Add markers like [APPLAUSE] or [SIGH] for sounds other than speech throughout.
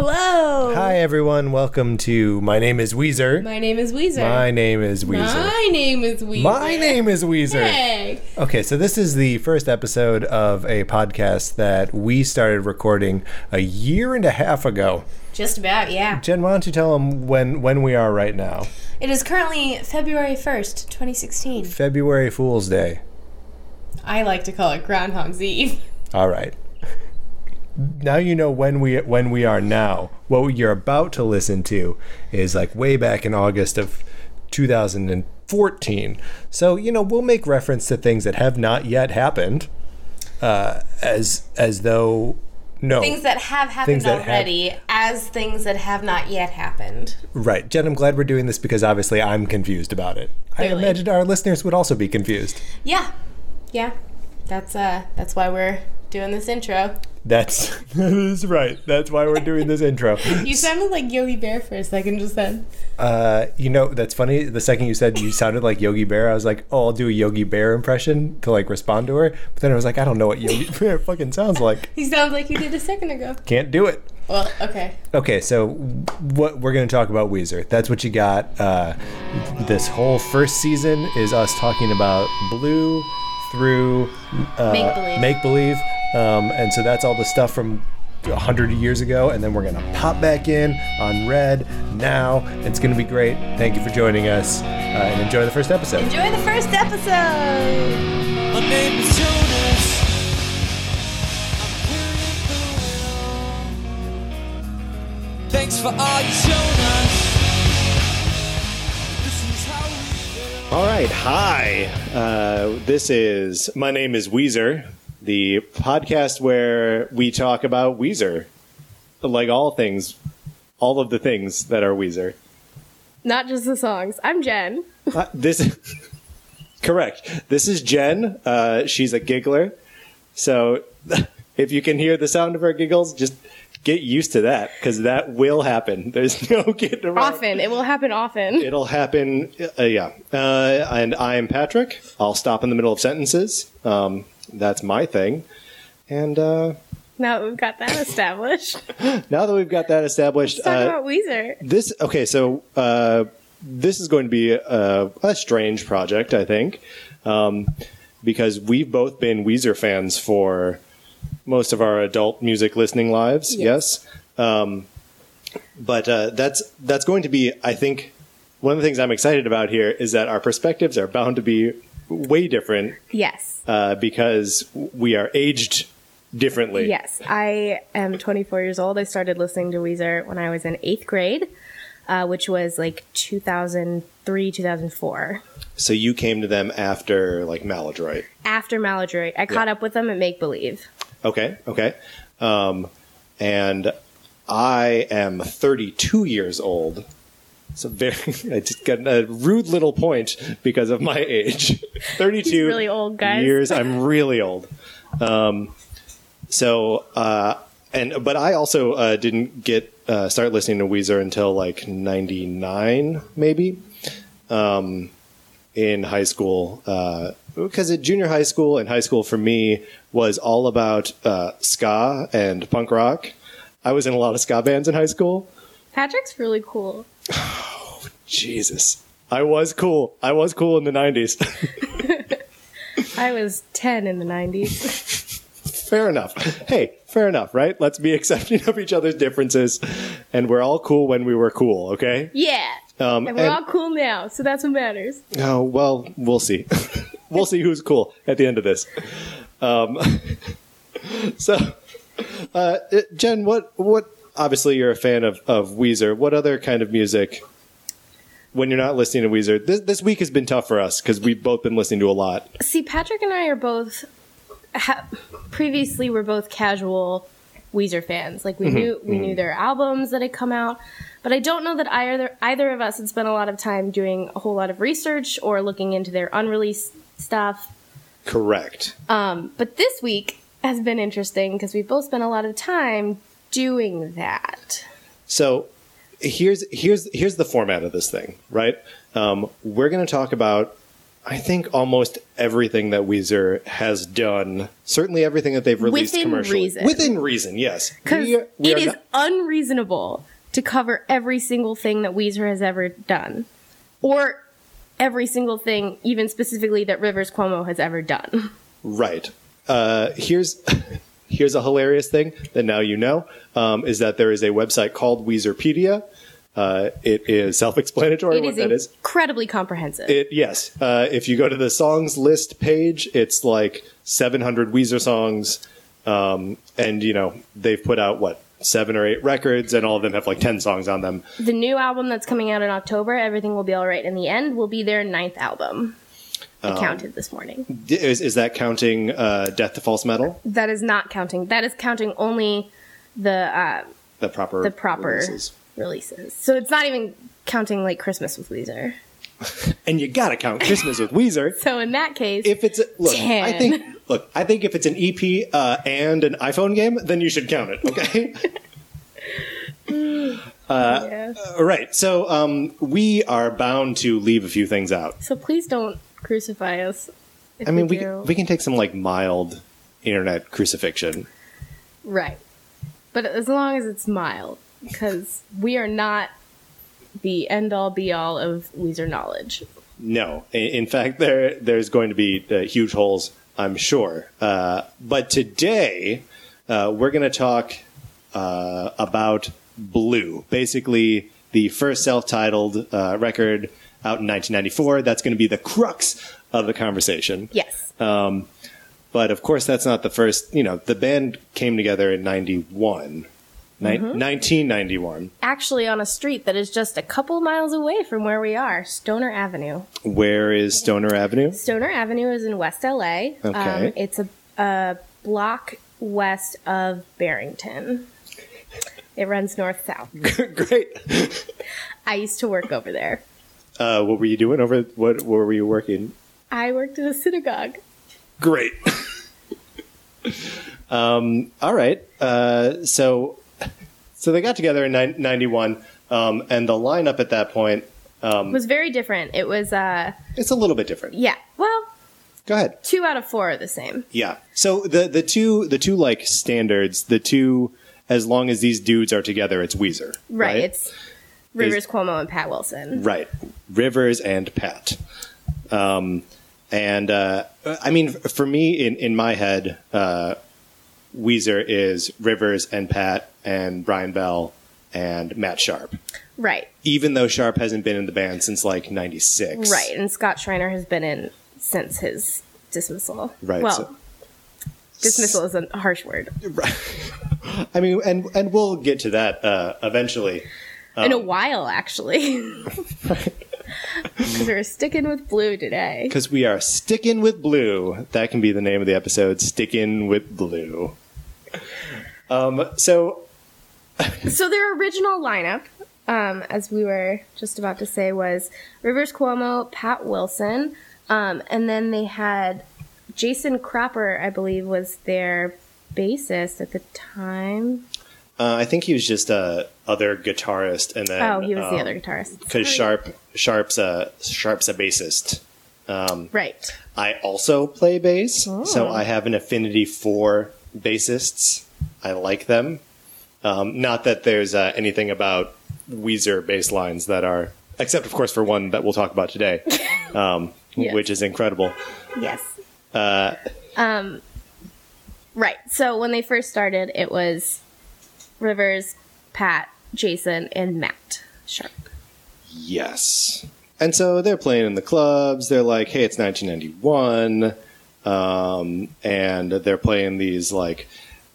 Hello. Hi, everyone. Welcome to My Name is Weezer. My name is Weezer. My name is Weezer. My name is Weezer. My name is Weezer. Hey. Okay, so this is the first episode of a podcast that we started recording a year and a half ago. Just about, yeah. Jen, why don't you tell them when when we are right now? It is currently February 1st, 2016. February Fool's Day. I like to call it Groundhog's Eve. All right. Now you know when we when we are now. What you're about to listen to is like way back in August of 2014. So you know we'll make reference to things that have not yet happened, uh, as as though no Things that have happened that have- already as things that have not yet happened. right. Jen, I'm glad we're doing this because obviously I'm confused about it. I imagine our listeners would also be confused. Yeah. Yeah. That's uh that's why we're doing this intro. That's [LAUGHS] that is right. That's why we're doing this intro. You sounded like Yogi Bear for a second just then. Uh, you know, that's funny. The second you said you sounded like Yogi Bear, I was like, oh, I'll do a Yogi Bear impression to like respond to her. But then I was like, I don't know what Yogi [LAUGHS] Bear fucking sounds like. He sounds like you did a second ago. Can't do it. Well, okay. Okay, so what we're going to talk about Weezer. That's what you got. Uh, this whole first season is us talking about Blue through uh. Make believe, um, and so that's all the stuff from a hundred years ago, and then we're gonna pop back in on Red now. It's gonna be great. Thank you for joining us, uh, and enjoy the first episode. Enjoy the first episode. My name is Jonas. I'm feeling the Thanks for all you've shown us. This is how we feel. All right, hi. Uh, this is my name is Weezer, the podcast where we talk about Weezer, like all things, all of the things that are Weezer. Not just the songs. I'm Jen. Uh, this [LAUGHS] correct. This is Jen. Uh, she's a giggler, so [LAUGHS] if you can hear the sound of her giggles, just get used to that because that will happen. [LAUGHS] There's no getting around. Often. It will happen often. It'll happen. Uh, yeah. Uh, and I'm Patrick. I'll stop in the middle of sentences. Um, that's my thing. And uh, Now that we've got that established, [LAUGHS] now that we've got that established, let's talk uh, about Weezer. this okay. So uh, this is going to be a, a strange project, I think, um, because we've both been Weezer fans for most of our adult music listening lives. Yes. Um, but uh, that's that's going to be, I think, one of the things I'm excited about here is that our perspectives are bound to be way different Yes. uh, because we are aged differently. Yes. I am 24 years old. I started listening to Weezer when I was in eighth grade, uh, which was like 2003, 2004. So you came to them after like Maladroit. After Maladroit, I caught up with them at Make Believe. Okay, okay. Um, and I am 32 years old. So very, [LAUGHS] I just got a rude little point because of my age. [LAUGHS] 32 He's really old, guys. years. I'm really old. Um, so, uh, and but I also uh, didn't get uh, start listening to Weezer until like '99, maybe, um, in high school. Because at junior high school and high school for me was all about uh, ska and punk rock. I was in a lot of ska bands in high school. Patrick's really cool. [SIGHS] [LAUGHS] Jesus, I was cool. I was cool in the '90s. [LAUGHS] I was 10 in the 90s. fair enough. Hey, fair enough, right? Let's be [LAUGHS] accepting of each other's differences, and we're all cool when we were cool. Okay? yeah. Um, And we're and- all cool now, so that's what matters. Oh well, we'll see. [LAUGHS] we'll see who's cool at the end of this. Um, so, uh, Jen, what what? Obviously, you're a fan of of Weezer. What other kind of music? When you're not listening to Weezer, this this week has been tough for us because we've both been listening to a lot. See, Patrick and I are both. Ha- previously, we're both casual Weezer fans. Like we Mm-hmm. knew we knew their albums that had come out, but I don't know that either either of us had spent a lot of time doing a whole lot of research or looking into their unreleased stuff. Correct. Um, but this week has been interesting because we've both spent a lot of time doing that. So here's here's here's the format of this thing, right? Um, we're going to talk about I think almost everything that Weezer has done, certainly everything that they've released Within commercially, reason. within reason, yes, Because it is not- unreasonable to cover every single thing that Weezer has ever done. Or every single thing, even specifically that Rivers Cuomo has ever done. right. Uh, here's [LAUGHS] here's a hilarious thing that now you know um, is that there is a website called Weezerpedia. Uh, it is self-explanatory It what is that is. incredibly comprehensive. It yes. Uh, if you go to the songs list page, it's like 700 Weezer songs, um, and you know they've put out what seven or eight records, and all of them have like 10 songs on them. the new album that's coming out in October, Everything Will Be Alright in the End, will be their ninth album. I Um, counted this morning. Is, is that counting uh, Death to False Metal? That is not counting. That is counting only the uh, The proper the proper releases. releases. So it's not even counting like Christmas with Weezer. [LAUGHS] And you gotta count Christmas with Weezer. [LAUGHS] So in that case, If it's a, look, I think look, I think if it's an EP uh, and an iPhone game, then you should count it. Okay. [LAUGHS] yeah. All right. So um, we are bound to leave a few things out. So please don't crucify us. I mean, we do. we can take some like mild internet crucifixion. right, but as long as it's mild, because we are not the end all be all of Weezer knowledge. No, in, fact, there there's going to be uh, huge holes, I'm sure. Uh, but today, uh, we're going to talk uh, about Blue, basically the first self-titled uh, record out in 1994. That's going to be the crux of the conversation. Yes. But of course, that's not the first. You know, the band came together in '91, Ni- 1991. Actually, on a street that is just a couple miles away from where we are, Stoner Avenue. Where is Stoner Avenue? Stoner Avenue is in West LA. Okay. Um, it's a, a block west of Barrington. It runs north south. [LAUGHS] Great. I used to work over there. Uh, what were you doing over? What, where were you working? I worked in a synagogue. Great. [LAUGHS] um, all right. Uh, so, so they got together in nine- 91, um, and the lineup at that point, It was very different. It was, uh, it's a little bit different. yeah, well, Go ahead. two out of four are the same. Yeah. So the the two the two like standards, the two as long as these dudes are together, it's Weezer. Right. It's Rivers Cuomo and Pat Wilson. Right. Rivers and Pat. Um, and uh, I mean, for me, in, in my head, uh, Weezer is Rivers and Pat and Brian Bell and Matt Sharp. Right. Even though Sharp hasn't been in the band since like '96. Right. And Scott Shriner has been in since his dismissal. Right, Well, so- dismissal is a harsh word. Right. [LAUGHS] I mean, and and we'll get to that uh, eventually. In Um, a while, actually. Because [LAUGHS] we're sticking with blue today. Because we are sticking with blue. That can be the name of the episode. Sticking with blue. Um, so [LAUGHS] So their original lineup, um, as we were just about to say, was Rivers Cuomo, Pat Wilson, um, and then they had Jason Cropper, I believe, was their bassist at the time. Uh, I think he was just a other guitarist, and then Oh, he was the um, other guitarist. because Sharp Sharp's a Sharp's a bassist. Right. I also play bass, Oh. so I have an affinity for bassists. I like them. Um, not that there's uh, anything about Weezer bass lines that are, except of course for one that we'll talk about today, [LAUGHS] um, Yes. which is incredible. Yes. Uh, um, right. So when they first started, it was Rivers, Pat, Jason, and Matt Sharp. Yes. And so they're playing in the clubs. They're like, hey, it's 1991. Um, and they're playing these like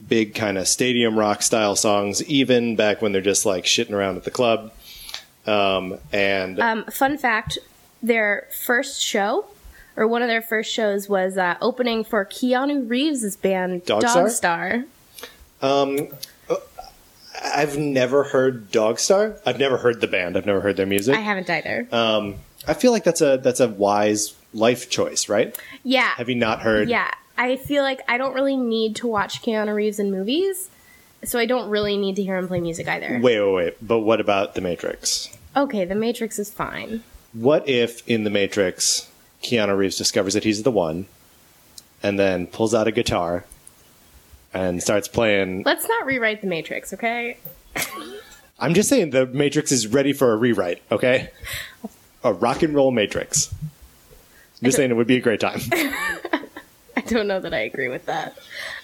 big kind of stadium rock style songs, even back when they're just like shitting around at the club. Um, and Um, fun fact: their first show, or one of their first shows, was uh, opening for Keanu Reeves' band Dogstar? Dogstar. I've never heard Dogstar. I've never heard the band. I've never heard their music. I haven't either. um, I feel like that's a that's a wise life choice, right? yeah, Have you not heard? yeah. I feel like I don't really need to watch Keanu Reeves in movies, so I don't really need to hear him play music either. Wait, wait, wait. But what about The Matrix? Okay, The Matrix is fine. What if in The Matrix Keanu Reeves discovers that he's the one, and then pulls out a guitar and starts playing. Let's not rewrite the Matrix, okay? I'm just saying the Matrix is ready for a rewrite. Okay, a rock and roll Matrix. I'm just saying it would be a great time. [LAUGHS] I don't know that I agree with that.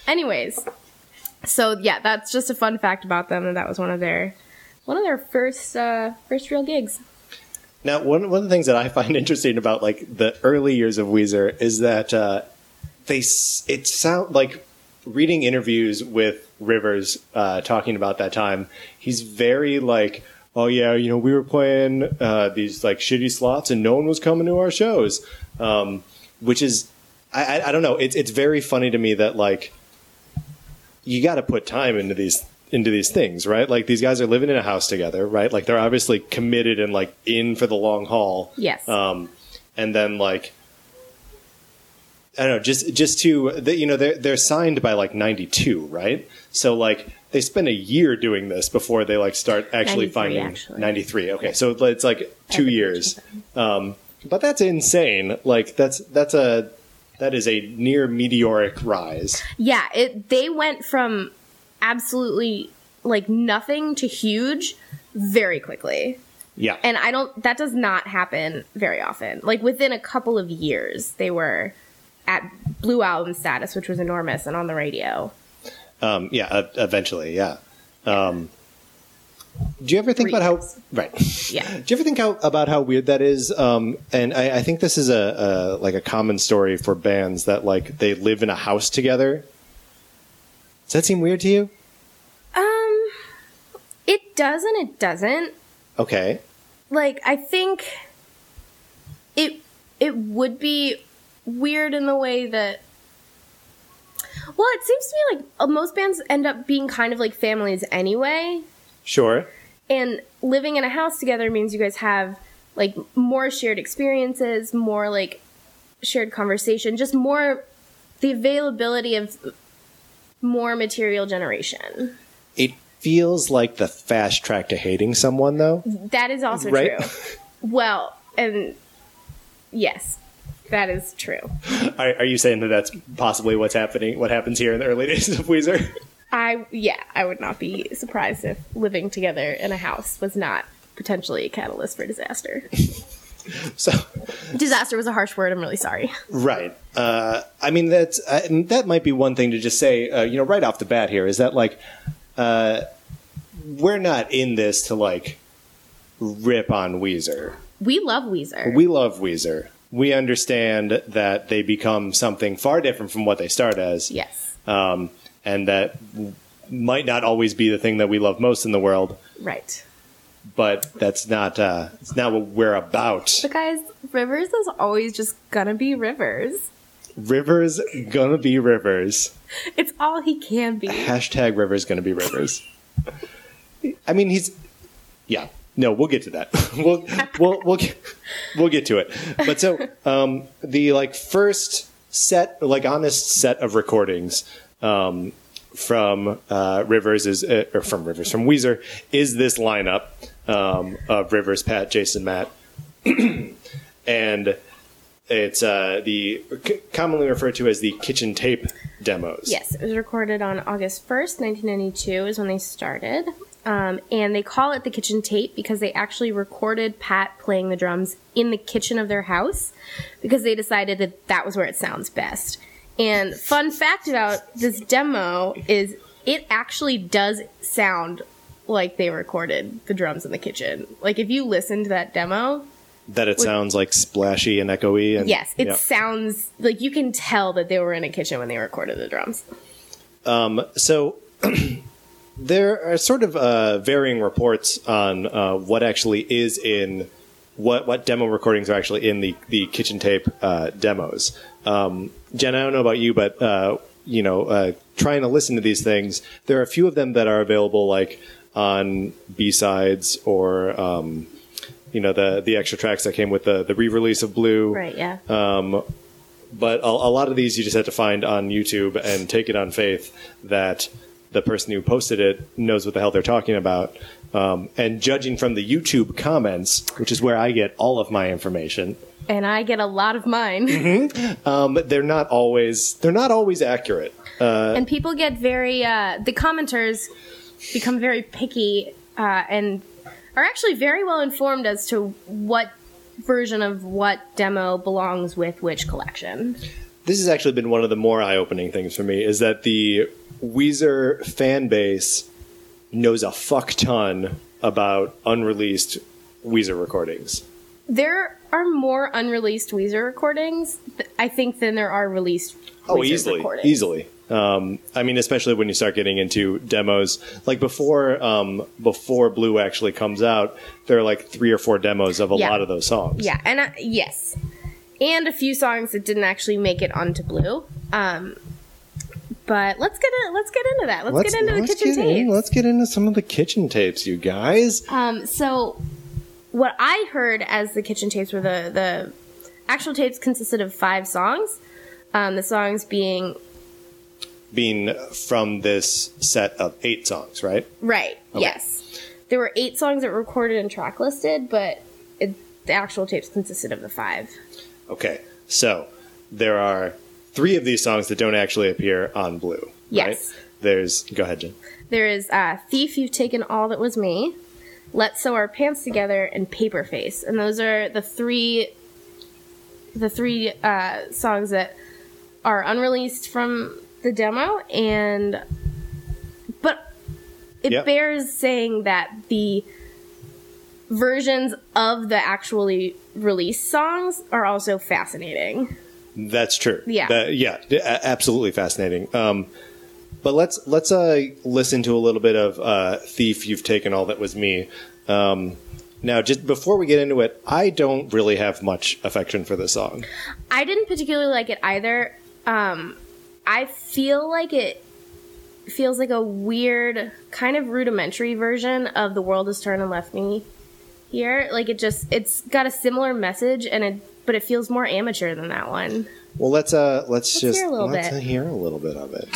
Anyways, so yeah, that's just a fun fact about them, and that was one of their one of their first uh, first real gigs. Now, one one of the things that I find [LAUGHS] interesting about like the early years of Weezer is that uh, they it sound like reading interviews with Rivers uh, talking about that time. He's very like, oh yeah, you know, we were playing uh, these like shitty slots and no one was coming to our shows, um, which is I, I, I don't know. It's it's very funny to me that like you got to put time into these into these things, right? Like these guys are living in a house together, right? Like they're obviously committed and like in for the long haul. Yes. Um, and then like I don't know, just just to the, you know they're they're signed by like ninety two, right? So like they spend a year doing this before they like start actually 93, finding actually. ninety three. Okay, so it's like two years. Um, but that's insane. Like that's that's a that is a near meteoric rise. Yeah, it they went from absolutely like nothing to huge very quickly. Yeah. And I don't that does not happen very often. Like within a couple of years they were at blue album status, which was enormous and on the radio. Um, yeah, e- eventually, yeah. Um, do you ever think about how right? [LAUGHS] Yeah. Do you ever think how, about how weird that is? Um, and I, I think this is a, a like a common story for bands that like they live in a house together. Does that seem weird to you? Um it does and it doesn't. Okay. like I think it it would be weird in the way that well, it seems to me like uh, most bands end up being kind of like families anyway, Sure. and living in a house together means you guys have like more shared experiences, more like shared conversation, just more the availability of more material generation. It feels like the fast track to hating someone, though. That is also Right? true. [LAUGHS] Well, and yes, that is true. Are, are you saying that that's possibly what's happening? What happens here in the early [LAUGHS] days of Weezer? I yeah, I would not be surprised if living together in a house was not potentially a catalyst for disaster. [LAUGHS] So disaster was a harsh word. I'm really sorry. Right. Uh, I mean, that's uh, that might be one thing to just say. Uh, you know, right off the bat here is that like uh, we're not in this to like rip on Weezer. We love Weezer. We love Weezer. We understand that they become something far different from what they start as, yes, um, and that might not always be the thing that we love most in the world. right. But that's not uh, it's not what we're about. But guys, Rivers is always just gonna be Rivers. Rivers gonna be Rivers. It's all he can be. Hashtag Rivers gonna be Rivers. I mean, he's yeah. No, we'll get to that. [LAUGHS] we'll we'll we'll get, we'll get to it. But so um, the like first set, like honest set of recordings um, from uh, Rivers is uh, or from Rivers from Weezer is this lineup um, of Rivers, Pat, Jason, Matt, [CLEARS THROAT] and it's uh, the c- commonly referred to as the kitchen tape demos. Yes, it was recorded on August 1st, 1992 is when they started. Um, and they call it the kitchen tape because they actually recorded Pat playing the drums in the kitchen of their house because they decided that that was where it sounds best. And fun fact about this demo is it actually does sound like they recorded the drums in the kitchen. Like if you listen to that demo, that it sounds like splashy and echoey. And, yes, it yeah. sounds like you can tell that they were in a kitchen when they recorded the drums. um, So [CLEARS THROAT] there are sort of uh, varying reports on uh, what actually is in what what demo recordings are actually in the the kitchen tape uh, demos. Um, Jen, I don't know about you, but uh, you know, uh, trying to listen to these things, there are a few of them that are available like on B sides or. Um, you know the the extra tracks that came with the the re-release of Blue, Right, yeah. but a, a lot of these you just have to find on YouTube and take it on faith that the person who posted it knows what the hell they're talking about. Um, and judging from the YouTube comments, which is where I get all of my information, and I get a lot of mine. Um, they're not always they're not always accurate. Uh, and people get very uh, the commenters become very picky uh, and are actually very well informed as to what version of what demo belongs with which collection. this has actually been one of the more eye-opening things for me is that the Weezer fan base knows a fuck ton about unreleased Weezer recordings. There are more unreleased Weezer recordings, I think, than there are released. Oh, Weezer easily, recordings. easily. Um, I mean, especially when you start getting into demos, like before, um, before Blue actually comes out, there are like three or four demos of a Yeah. lot of those songs. Yeah, and uh, yes, and a few songs that didn't actually make it onto Blue. Um, but let's get in, let's get into that. Let's, get into the let's kitchen get in- tapes. let's get into some of the kitchen tapes, you guys. Um, so what I heard as the kitchen tapes were the the actual tapes consisted of five songs. Um, the songs being Being from this set of eight songs, right? right, yes. There were eight songs that were recorded and track listed, but it, the actual tapes consisted of the five. Okay, so there are three of these songs that don't actually appear on Blue. Yes. Right? There's go ahead, Jen. There is uh, Thief, You've Taken All That Was Me, Let's Sew Our Pants Together, and Paper Face. And those are the three the three uh, songs that are unreleased from the demo and but it Yep. bears saying that the versions of the actually released songs are also fascinating. That's true. Yeah. That- yeah, absolutely fascinating. Um, but let's let's uh, listen to a little bit of uh, "Thief." You've taken all that was me. Um, now, just before we get into it, I don't really have much affection for this song. I didn't particularly like it either. Um, I feel like it feels like a weird, kind of rudimentary version of "The World Has Turned and Left Me Here." Like it just, it's got a similar message, and it, but it feels more amateur than that one. Well, let's uh, let's, just hear a little let's bit. hear a little bit of it.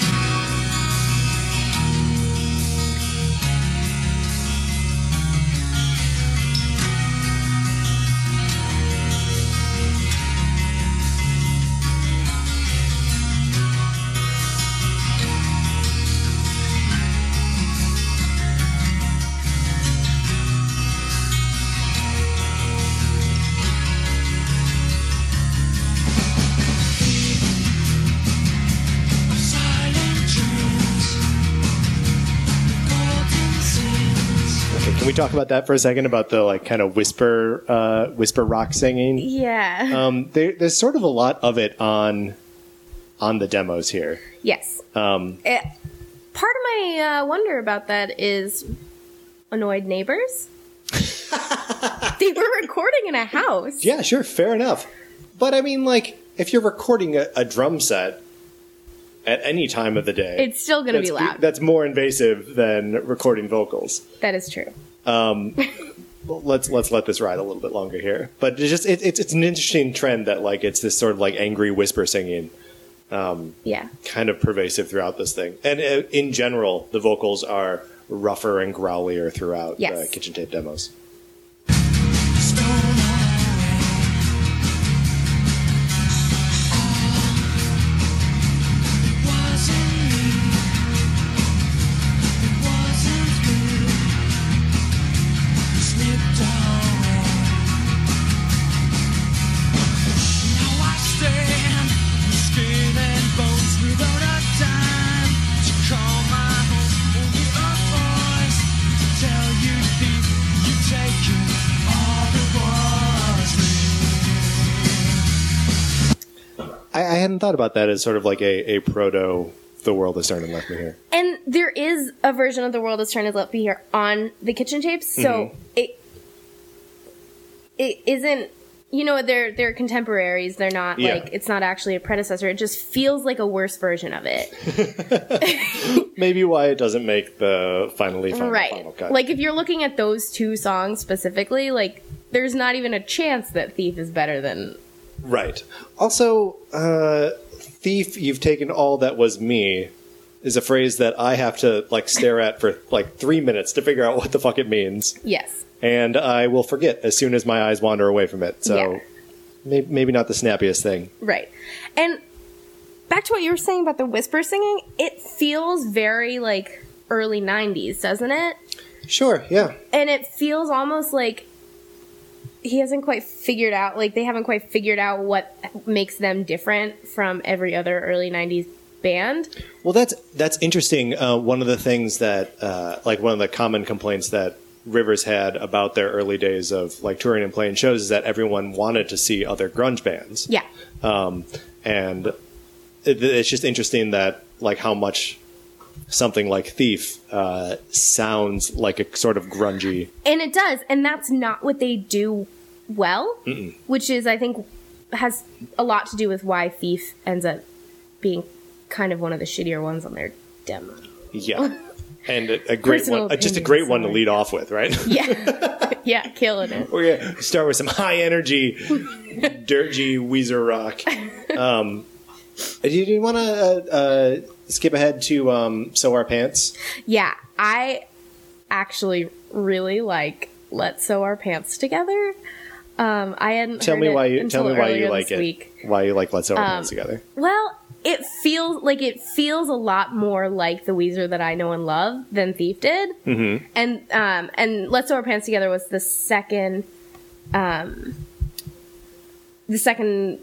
Talk about that for a second? About the like kind of whisper uh, whisper rock singing. Yeah. Um, there, there's sort of a lot of it on on the demos here. yes. Um, It, part of my uh, wonder about that is annoyed neighbors. [LAUGHS] they were recording in a house. Yeah, sure, fair enough. But I mean, like, if you're recording a, a drum set at any time of the day, It's still going to be loud. That's more invasive than recording vocals. that is true. Well, let's let's let this ride a little bit longer here. But it's just it, it's it's an interesting trend that like it's this sort of like angry whisper singing, um, Yeah. kind of pervasive throughout this thing. And uh, in general, the vocals are rougher and growlier throughout Yes. the kitchen tape demos. Thought about that as sort of like a, a proto. The world has turned and left me here. And there is a version of The World Has Turned His Left Me Here on the kitchen tapes, so mm-hmm. it it isn't you know, they're they're contemporaries, they're not Yeah. like it's not actually a predecessor. It just feels like a worse version of it. [LAUGHS] Maybe why it doesn't make the finally final, right. final cut. Like if you're looking at those two songs specifically, like there's not even a chance that Thief is better than Right. Also, uh, thief, you've taken all that was me is a phrase that I have to like stare at for like three minutes to figure out what the fuck it means, Yes. and I will forget as soon as my eyes wander away from it. So, Yeah. maybe, maybe not the snappiest thing. Right. And back to what you were saying about the whisper singing, it feels very like early 90s, doesn't it? Sure, yeah. And it feels almost like he hasn't quite figured out, like they haven't quite figured out what makes them different from every other early 90s band. Well, that's that's interesting. Uh, one of the things that, uh, like, one of the common complaints that Rivers had about their early days of like touring and playing shows is that everyone wanted to see other grunge bands. Yeah. Um, and it, it's just interesting that like how much something like Thief uh, sounds like a sort of grungy. And it does. And that's not what they do well, which is, I think, has a lot to do with why Thief ends up being kind of one of the shittier ones on their demo. Yeah. [LAUGHS] And a, a great Personal one, uh, just a great one to lead off with, right? [LAUGHS] Yeah. [LAUGHS] yeah, killing it. We're gonna start with some high energy, dirgy Weezer rock. Um, do you, you want to uh, uh, skip ahead to um, "Sew Our Pants"? Yeah, I actually really like Let's Sew Our Pants Together. Um, I hadn't Tell me why you tell me why you like it. Week. Why you like "Let's Sew Our Um, Pants Together"? Well, it feels like it feels a lot more like the Weezer that I know and love than Thief did. Mm-hmm. And um, and Let's Sew Our Pants Together was the second, um, the second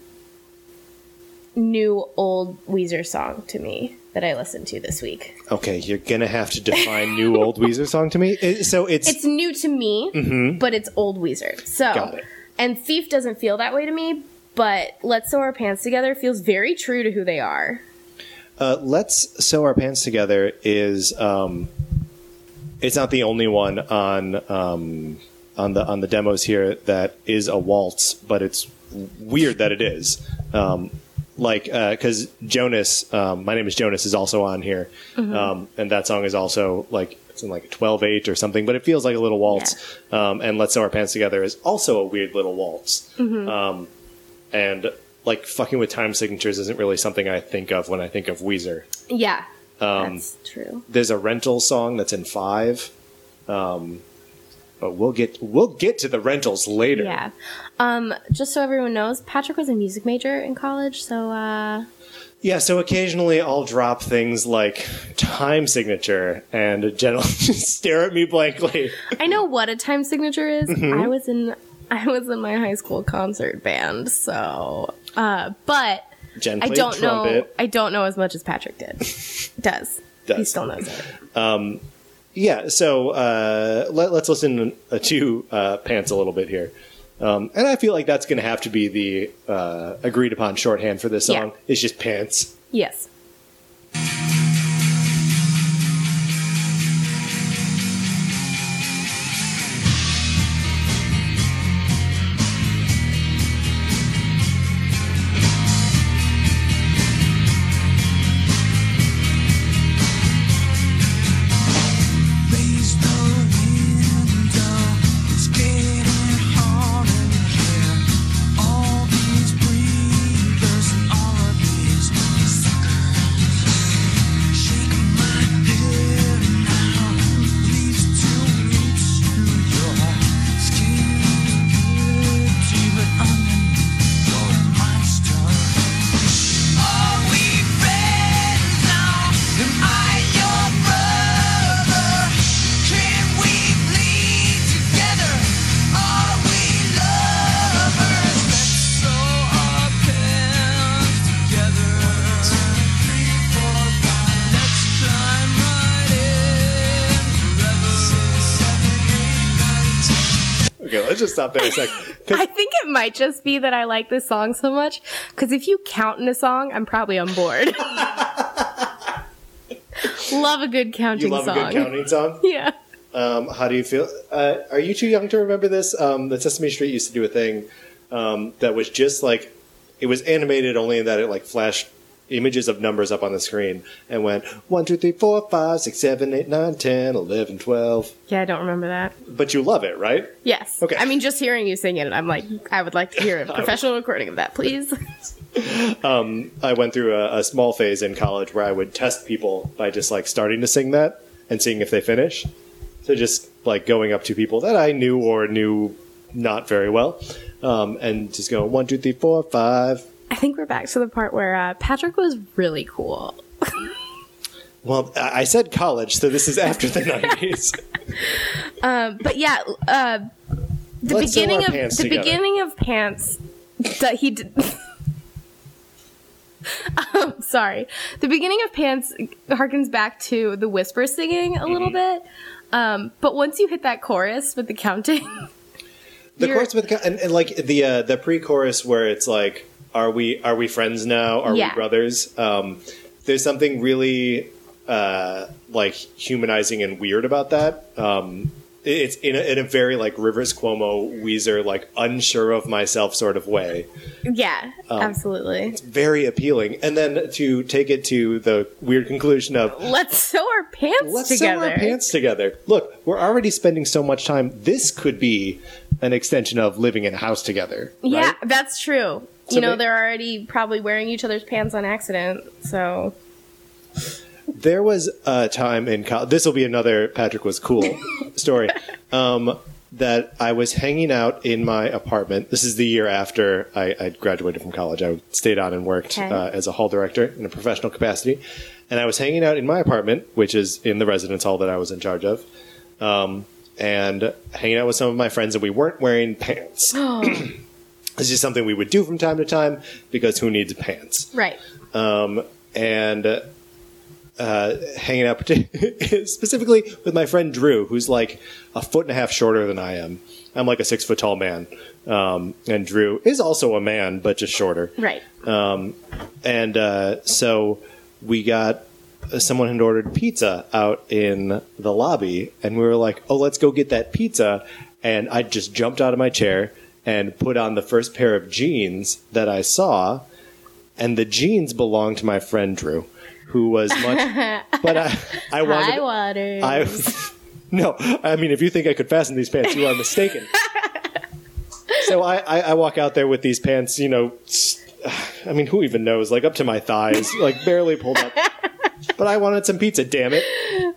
new old Weezer song to me that I listened to this week. Okay, you're gonna have to define new old Weezer song to me. So it's, It's new to me, but it's old Weezer. So, Mm-hmm. Got it. And Thief doesn't feel that way to me. But Let's Sew Our Pants Together feels very true to who they are. uh, "Let's Sew Our Pants Together" is um, it's not the only one on um, on the on the demos here that is a waltz, but it's weird that it is. Um, like because Jonas, um, my name is Jonas, is also on here, um, and that song is also like it's in like twelve eight or something, but it feels like a little waltz. Um, and "Let's Sew Our Pants Together" is also a weird little waltz. Um, and like fucking with time signatures isn't really something I think of when I think of Weezer. Yeah, Um, that's true. There's a rental song that's in five, um, but we'll get we'll get to the rentals later. Yeah. Um, just so everyone knows, Patrick was a music major in college, so uh, Yeah, so occasionally I'll drop things like time signature, and Jen [LAUGHS] stare at me blankly. I know what a time signature is. Mm-hmm. I was in I was in my high school concert band, so uh, but I don't know. I don't know as much as Patrick did. [LAUGHS] Does. He still knows it. Yeah, so uh, let, let's listen to uh, Pants a little bit here. Um, and I feel like that's going to have to be the uh, agreed upon shorthand for this Yeah. song. It's just Pants. Yes. Stop there a sec. [LAUGHS] I think it might just be that I like this song so much because if you count in a song, I'm probably on board. [LAUGHS] love a good you counting love song. a good counting song? [LAUGHS] Yeah. Um, how do you feel? Uh, are you too young to remember this? Um, the Sesame Street used to do a thing um, that was just like it was animated only in that it like flashed images of numbers up on the screen and went 1 2 3 4 5 6 7 8 9 10 11 12 Yeah, I don't remember that. but you love it right Yes. Okay. I mean, just hearing you sing it, I'm like, I would like to hear a [LAUGHS] professional recording of that, please. [LAUGHS] i went through a, a small phase in college where i would test people by just like starting to sing that and seeing if they finish so just like going up to people that i knew or knew not very well um, and just going one, two, three, four, five. I think we're back to the part where uh, Patrick was really cool. [LAUGHS] Well, I said college, so this is after the nineties. Um, [LAUGHS] but yeah, uh, the Let's beginning of the together. beginning of pants that he did. um, [LAUGHS] sorry, the beginning of pants harkens back to the whisper singing a little Mm-hmm. bit. Um, but once you hit that chorus with the counting, the chorus with the, and, and like the uh, the pre-chorus where it's like, "Are we are we friends now? Are Yeah. we brothers?" Um, there's something really uh, like humanizing and weird about that. Um, it's in a, in a very like Rivers Cuomo Weezer like unsure of myself sort of way. yeah, Um, absolutely. Very appealing, and then to take it to the weird conclusion of Let's sew our pants together. let's sew our pants together. Look, we're already spending so much time. This could be an extension of living in a house together. Yeah, that's true. You know, they're already probably wearing each other's pants on accident. So There was a time in college. This will be another Patrick was cool [LAUGHS] story. Um, that I was hanging out in my apartment. This is the year after I, I graduated from college. I stayed on and worked Okay. uh, as a hall director in a professional capacity. And I was hanging out in my apartment, which is in the residence hall that I was in charge of, um, and hanging out with some of my friends, and we weren't wearing pants. [GASPS] [CLEARS THROAT] this is something we would do from time to time because who needs pants? right. um, and uh, hanging out [LAUGHS] specifically with my friend Drew, who's like a foot and a half shorter than I am. I'm like a six foot tall man, um, and Drew is also a man, but just shorter. Right. And uh, so we got someone had ordered pizza out in the lobby, and we were like, "Oh, let's go get that pizza." And I just jumped out of my chair and put on the first pair of jeans that I saw, and the jeans belonged to my friend Drew, who was much. [LAUGHS] but I, I wanted. High waters. I [LAUGHS] no, I mean, if you think I could fasten these pants, you are mistaken. [LAUGHS] so I, I, I walk out there with these pants, you know, I mean, who even knows? Like up to my thighs, like barely pulled up. But I wanted some pizza, damn it.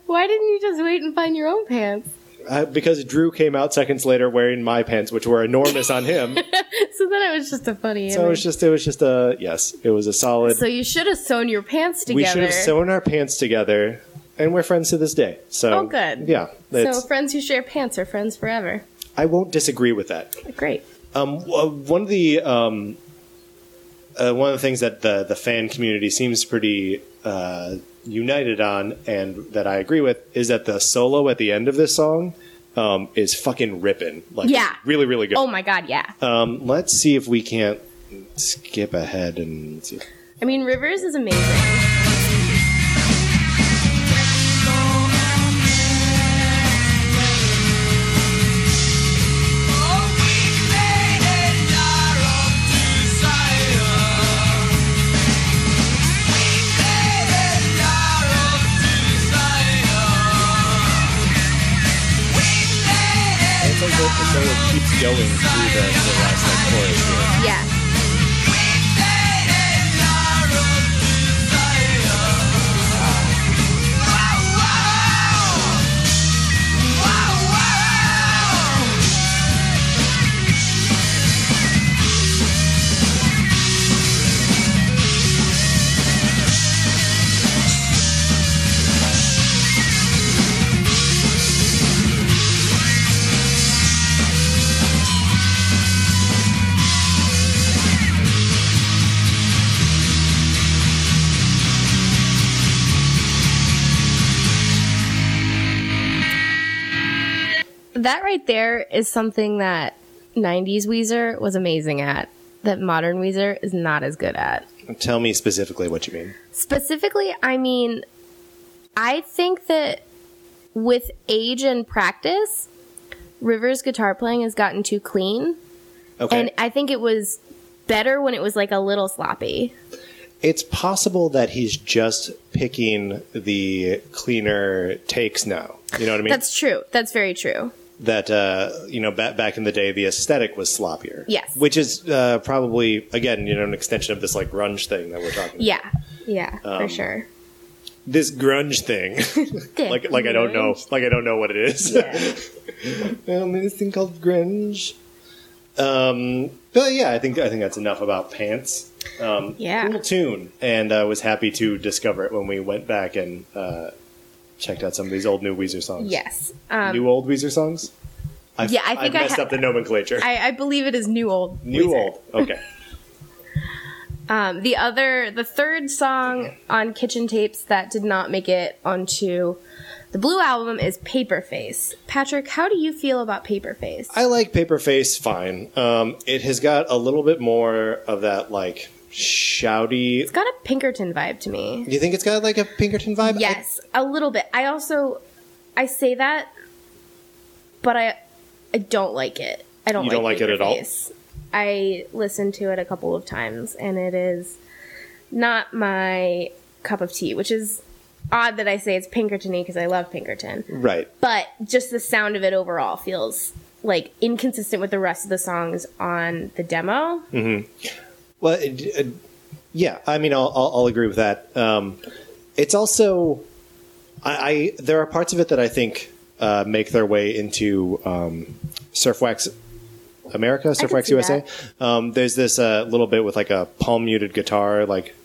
Why didn't you just wait and find your own pants? Uh, because Drew came out seconds later wearing my pants, which were enormous on him. [LAUGHS] So then it was just a funny. So it was just, it was just a yes, it was a solid. So you should have sewn your pants together. we should have sewn our pants together, and we're friends to this day. So Oh, good. Yeah, So friends who share pants are friends forever. I won't disagree with that. Great. Um, one of the um, uh, one of the things that the the fan community seems pretty uh, united on, and that I agree with, is that the solo at the end of this song um, is fucking ripping. Like, Yeah. really, really good. Oh my god, yeah. Um, let's see if we can't skip ahead and see. I mean, Rivers is amazing. Going through the, the last like, chorus. Yeah. Right there is something that 90s Weezer was amazing at, that modern Weezer is not as good at. Tell me specifically what you mean. Specifically, I mean, I think that with age and practice, Rivers' guitar playing has gotten too clean. Okay. And I think it was better when it was like a little sloppy. It's possible that he's just picking the cleaner takes now. You know what I mean? That's true. That's very true. That uh, you know back back in the day the aesthetic was sloppier. Yes. which is uh, probably again you know an extension of this like grunge thing that we're talking. About. Yeah. Yeah, Um, for sure. This grunge thing, [LAUGHS] [LAUGHS] like like I don't know, like I don't know what it is. Yeah. [LAUGHS] um, this thing called grunge. Um, but yeah, I think I think that's enough about pants. Um, Yeah. cool tune, and I was happy to discover it when we went back and uh, checked out some of these old new Weezer songs. Yes. Um, new old Weezer songs. I've, Yeah, I think I've I messed ha- up the nomenclature. I, I believe it is new old. new Weezer. old. Okay. [LAUGHS] Um, the other, the third song on Kitchen Tapes that did not make it onto the Blue album is Paperface. Patrick, how do you feel about Paperface? I like Paperface fine. Um, it has got a little bit more of that like shouty. it's got a Pinkerton vibe to me. You think it's got like a Pinkerton vibe? Yes, a little bit. I also, I say that, but I, I don't like it. I don't. You don't like it at all? I listened to it a couple of times, and it is not my cup of tea. Which is odd that I say it's Pinkerton-y because I love Pinkerton. Right. but just the sound of it overall feels like inconsistent with the rest of the songs on the demo. Mm-hmm. Well, it, it- yeah. I mean, I'll, I'll, I'll agree with that. Um, it's also, I, I there are parts of it that I think uh, make their way into um, Surfwax America, Surfwax USA. Um, there's this uh, little bit with like a palm muted guitar, like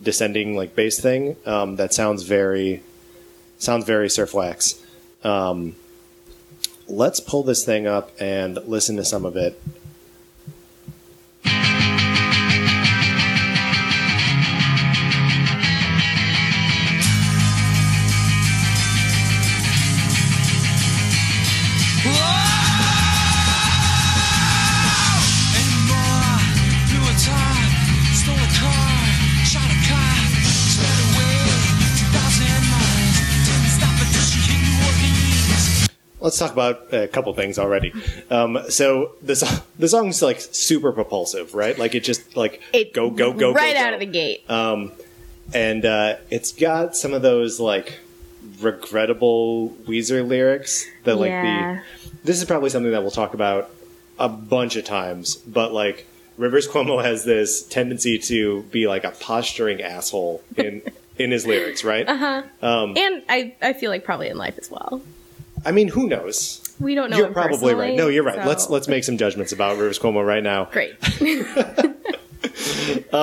descending like bass thing um, that sounds very sounds very Surfwax. Um, let's pull this thing up and listen to some of it. Let's talk about a couple things already. Um, so the so- the song's like super propulsive, right? Like it just like It go go go right go, out go. of the gate. and uh, it's got some of those like regrettable Weezer lyrics that like Yeah. the. This is probably something that we'll talk about a bunch of times, but like Rivers Cuomo has this tendency to be like a posturing asshole in in his lyrics, right? [LAUGHS] Uh-huh. and I, I feel like probably in life as well. I mean, who knows? We don't know. you're probably right. No, you're right. so- Let's let's make some judgments about Rivers Cuomo right now. Great. [LAUGHS] [LAUGHS]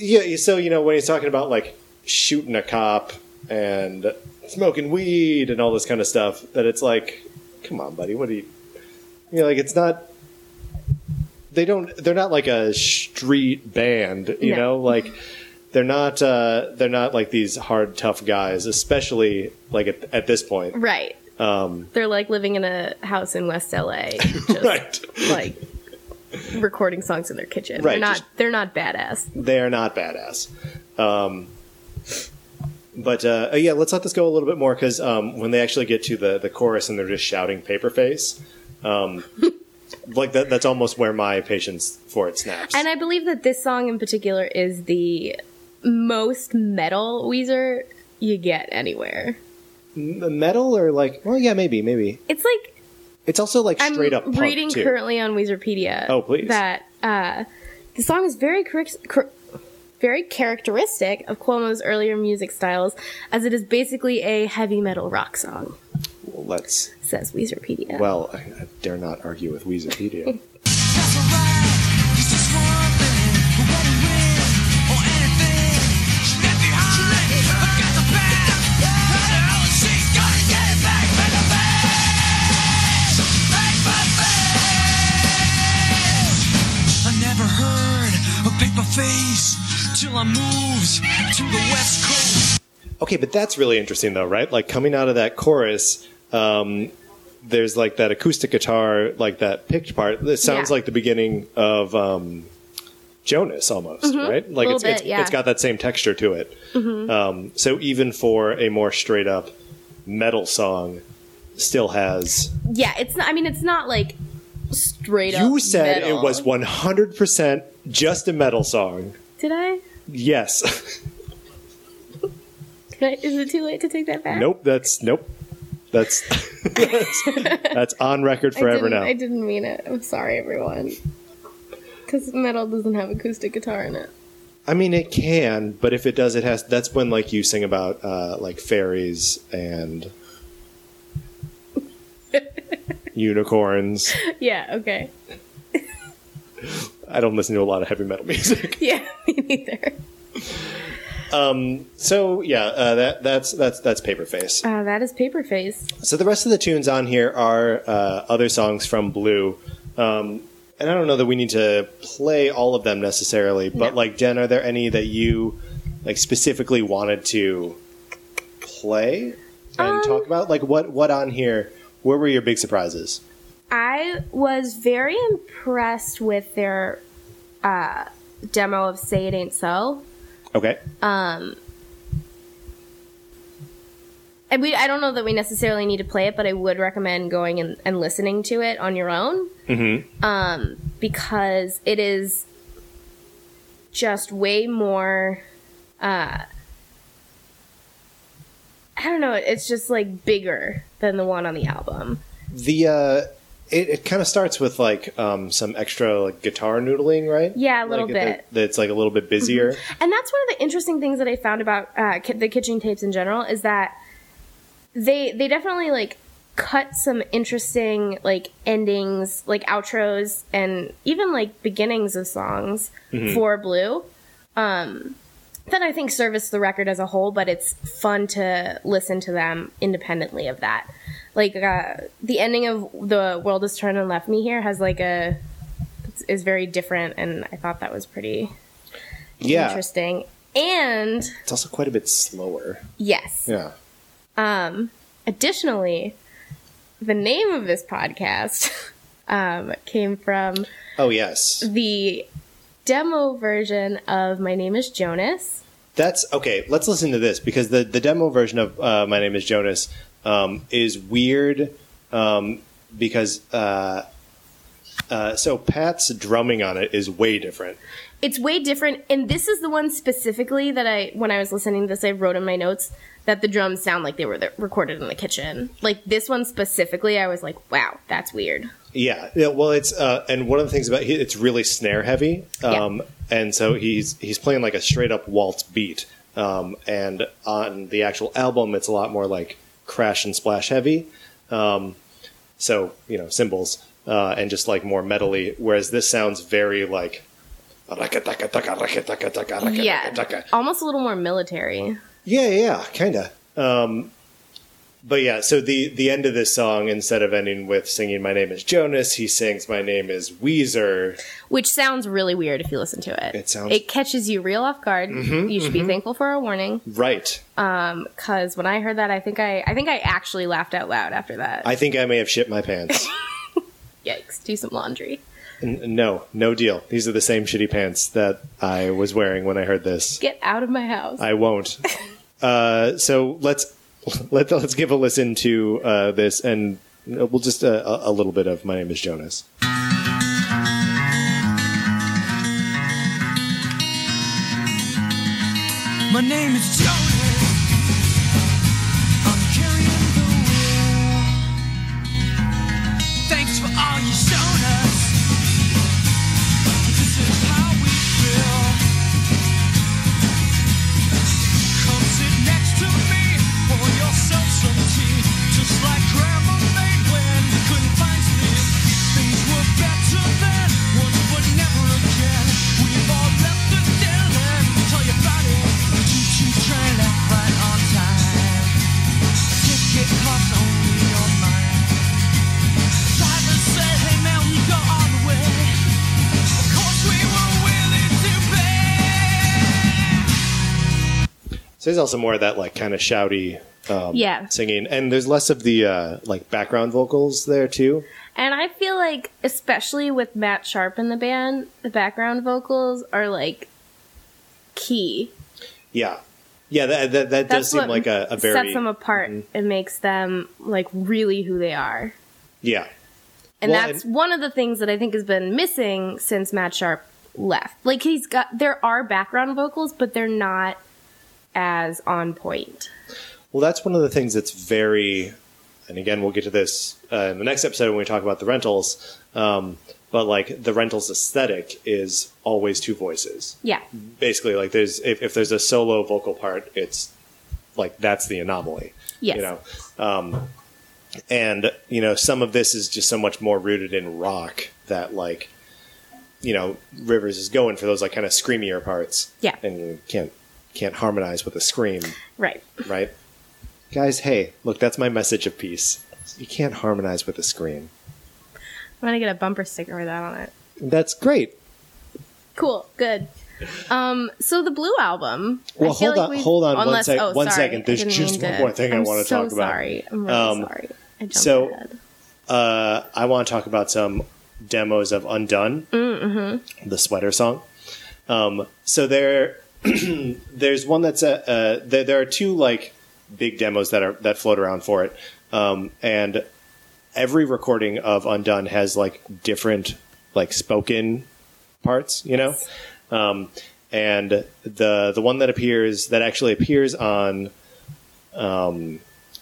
Yeah, so you know when he's talking about like shooting a cop and smoking weed and all this kind of stuff, that it's like, come on, buddy, what do you? You know, like it's not. They don't. They're not like a street band. You No. know, like they're not. uh They're not like these hard, tough guys, especially like at, at this point. right. Um, They're like living in a house in West LA, [LAUGHS] just right. like recording songs in their kitchen. Right, They're not. just- They're not badass. they are not badass. Um, but uh, yeah, let's let this go a little bit more because um, when they actually get to the, the chorus and they're just shouting "Paperface," um, [LAUGHS] like that, that's almost where my patience for it snaps. And I believe that this song in particular is the most metal Weezer you get anywhere. Metal or like, well, yeah, maybe, maybe. It's like It's also like I'm straight up punk reading too. currently on Weezerpedia. Oh, please. That uh, the song is very. Cor- very characteristic of Cuomo's earlier music styles, as it is basically a heavy metal rock song, Well, let's. says Weezerpedia. Well, I, I dare not argue with Weezerpedia. [LAUGHS] face till I moved to the west coast. Okay, but that's really interesting though, right? Like coming out of that chorus, um, there's like that acoustic guitar, like that picked part. It sounds Yeah. like the beginning of um, Jonas almost, right? Like Little it's, bit, it's, yeah. it's got that same texture to it. Um, so even for a more straight up metal song, still has. yeah, it's not. I mean, it's not like straight up. You said metal. it was 100% just a metal song. Did I? Yes. I? Is it too late to take that back? nope. That's nope. That's that's, [LAUGHS] that's on record forever didn't, now. I didn't mean it. I'm sorry, everyone. Because metal doesn't have acoustic guitar in it. I mean, it can, but if it does, it has. That's when like you sing about uh, like fairies and [LAUGHS] unicorns. Yeah. Okay. I don't listen to a lot of heavy metal [LAUGHS] music. Yeah, me neither. So yeah, uh, that that's that's that's Paperface. Uh, that is Paperface. So the rest of the tunes on here are uh, other songs from Blue. Um, and I don't know that we need to play all of them necessarily, but No. like Jen, are there any that you like specifically wanted to play and Um, talk about? Like what what on here? Where were your big surprises? I was very impressed with their uh, demo of "Say It Ain't So." Okay, And we, I don't know that we necessarily need to play it, but I would recommend going and, and listening to it on your own. Mm-hmm. Um, because it is just way more. Uh, I don't know. It's just like bigger than the one on the album. the uh, it, it kind of starts with like um, some extra like guitar noodling, right? Yeah, a little Like, bit. that- That's like a little bit busier. And that's one of the interesting things that I found about uh, ki- the kitchen tapes in general is that they they definitely like cut some interesting like endings, like outros, and even like beginnings of songs for Blue. Um, that I think service the record as a whole, but it's fun to listen to them independently of that. Like uh, the ending of "The World Has Turned and Left Me Here" has like a is very different, and I thought that was pretty Yeah, interesting. And it's also quite a bit slower. yes, Yeah. um, additionally, the name of this podcast [LAUGHS] um, came from Oh yes, the demo version of "My Name Is Jonas." That's okay. Let's listen to this because the the demo version of uh, "My Name Is Jonas" um, is weird um, because uh, uh, so Pat's drumming on it is way different. It's way different, and this is the one specifically that I, when I was listening to this, I wrote in my notes that the drums sound like they were th- recorded in the kitchen. Like this one specifically, I was like, "Wow, that's weird." Yeah, yeah. Well, it's uh, and one of the things about it, it's really snare heavy, um, and so he's he's playing like a straight up waltz beat. Um, and on the actual album, it's a lot more like crash and splash heavy. Um, so you know cymbals uh, and just like more metally. Whereas this sounds very like. Yeah, almost a little more military. Yeah, yeah, kind of. Um, but yeah, so the the end of this song, instead of ending with singing "My name is Jonas," he sings "My name is Weezer." which sounds really weird if you listen to it. It sounds- Mm-hmm, it catches you real off guard. you should be thankful for a warning. Right. Because when I heard that, I think I I think I actually laughed out loud after that. I think I may have shit my pants. [LAUGHS] Yikes! Do some laundry. N- no, no deal. These are the same shitty pants that I was wearing when I heard this. Get out of my house. I won't. [LAUGHS] uh, so let's [LAUGHS] let let's give a listen to uh, this, and we'll just uh, a, a little bit of "My name is Jonas." My name is Jonas. There's also more of that like kind of shouty um, Yeah. singing, and there's less of the uh, like background vocals there too. and I feel like, especially with Matt Sharp in the band, the background vocals are like key. Yeah, yeah, that that, that does seem like a, a very sets them apart. It makes them like really who they are. yeah. And Well, that's and- one of the things that I think has been missing since Matt Sharp left. Like he's got there are background vocals, but they're not as on point. Well, that's one of the things that's very, and again, we'll get to this uh, in the next episode when we talk about the rentals. Um, but like the rentals aesthetic is always two voices. Yeah. Basically, like there's if, if there's a solo vocal part, it's like that's the anomaly. Yes. You know, um, and you know some of this is just so much more rooted in rock that like you know, Rivers is going for those like kind of screamier parts. Yeah. and you can't can't harmonize with a scream, Right. right? Guys, hey, look, that's my message of peace. You can't harmonize with a scream. I'm gonna get a bumper sticker with that on it. That's great. Cool. Good. Um, so the Blue album. Well, hold on- we've- hold on one sec- oh, one sorry, second. There's just one more thing I I'm wanna so talk about. Sorry, I'm really Um, sorry. I jumped so- ahead. uh, I want to talk about some demos of Undone, mm-hmm. the sweater song. Um, so there, [CLEARS THROAT] there's one that's a, uh, there, there are two like big demos that are that float around for it, um, and every recording of Undone has like different like spoken parts, you know. Um, and the the one that appears that actually appears on um,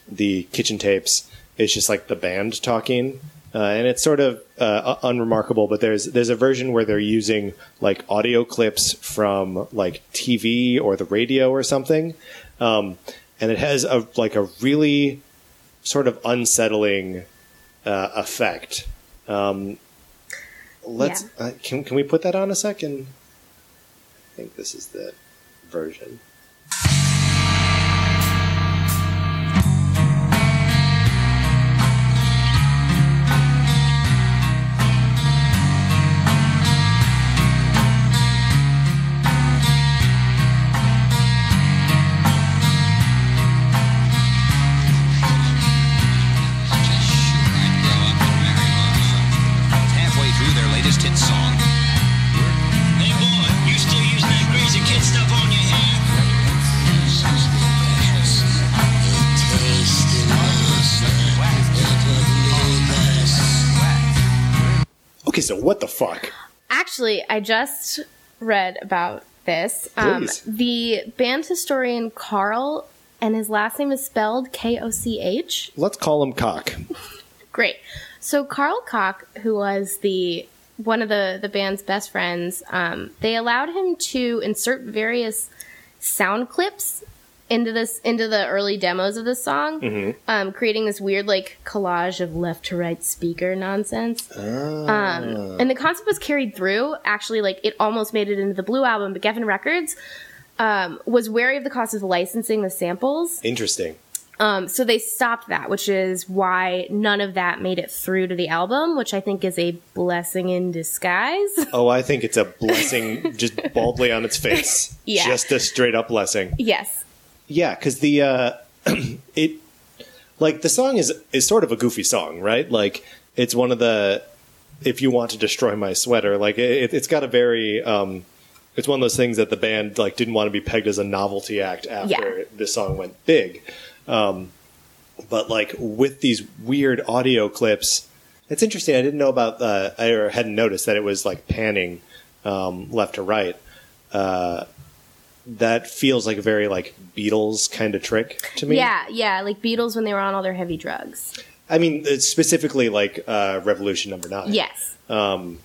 the kitchen tapes is just like the band talking, uh, and it's sort of uh, unremarkable. But there's there's a version where they're using like audio clips from like TV or the radio or something, um, and it has a like a really sort of unsettling uh, effect. Um, let's uh, can can we put that on a second? I think this is the version. What the fuck? Actually, I just read about this. Um, the band historian Karl, and his last name is spelled K O C H. Let's call him cock. [LAUGHS] Great. So Karl Koch, who was the one of the the band's best friends, um, they allowed him to insert various sound clips into this into the early demos of this song, um, creating this weird like collage of left to right speaker nonsense. Um, and the concept was carried through. Actually, like it almost made it into the Blue album, but Geffen Records um, was wary of the cost of licensing the samples. Interesting. Um, so they stopped that, which is why none of that made it through to the album, which I think is a blessing in disguise. [LAUGHS] Oh, I think it's a blessing just baldly on its face. [LAUGHS] Yeah. Just a straight up blessing. yes. Yeah, because the uh, [CLEARS THROAT] it like the song is is sort of a goofy song, right? Like it's one of the if you want to destroy my sweater, like it, it's got a very um, it's one of those things that the band like didn't want to be pegged as a novelty act after Yeah. the song went big. Um, but like with these weird audio clips, it's interesting. I didn't know about uh, I or hadn't noticed that it was like panning um, left to right. Uh, that feels like a very like Beatles kind of trick to me. Yeah, yeah, like Beatles when they were on all their heavy drugs. I mean it's specifically like uh, Revolution Number Nine. Yes. Um,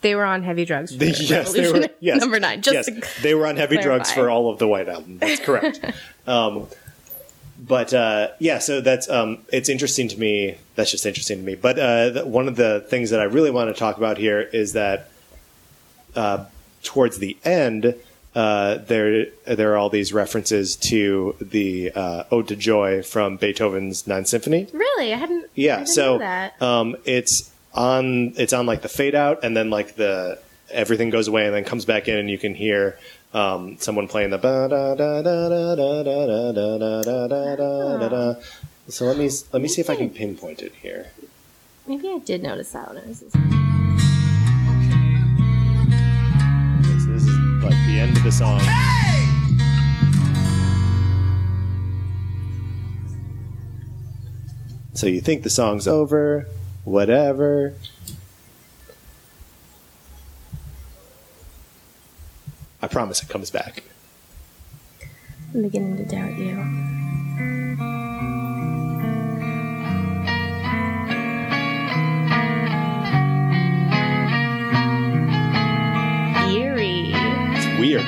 They were on heavy drugs. For they, [LAUGHS] yes, they were. [LAUGHS] Yes, Number nine. Just yes, to they were on heavy drugs for all of the White Album. That's correct. [LAUGHS] um, but uh, yeah, so that's um, it's interesting to me. That's just interesting to me. But uh, th- one of the things that I really want to talk about here is that uh, towards the end, uh, there there are all these references to the uh, Ode to Joy from Beethoven's Ninth Symphony. really, I hadn't. I Yeah, didn't so um, it's on it's on like the fade out, and then like the everything goes away, and then comes back in, and you can hear um, someone playing the da da da da da da da da da da da da. So let me let me see if I can pinpoint it here. Maybe I did notice that when I was. Okay, like the end of the song. So you think the song's over, whatever. I promise it comes back. I'm beginning to doubt you.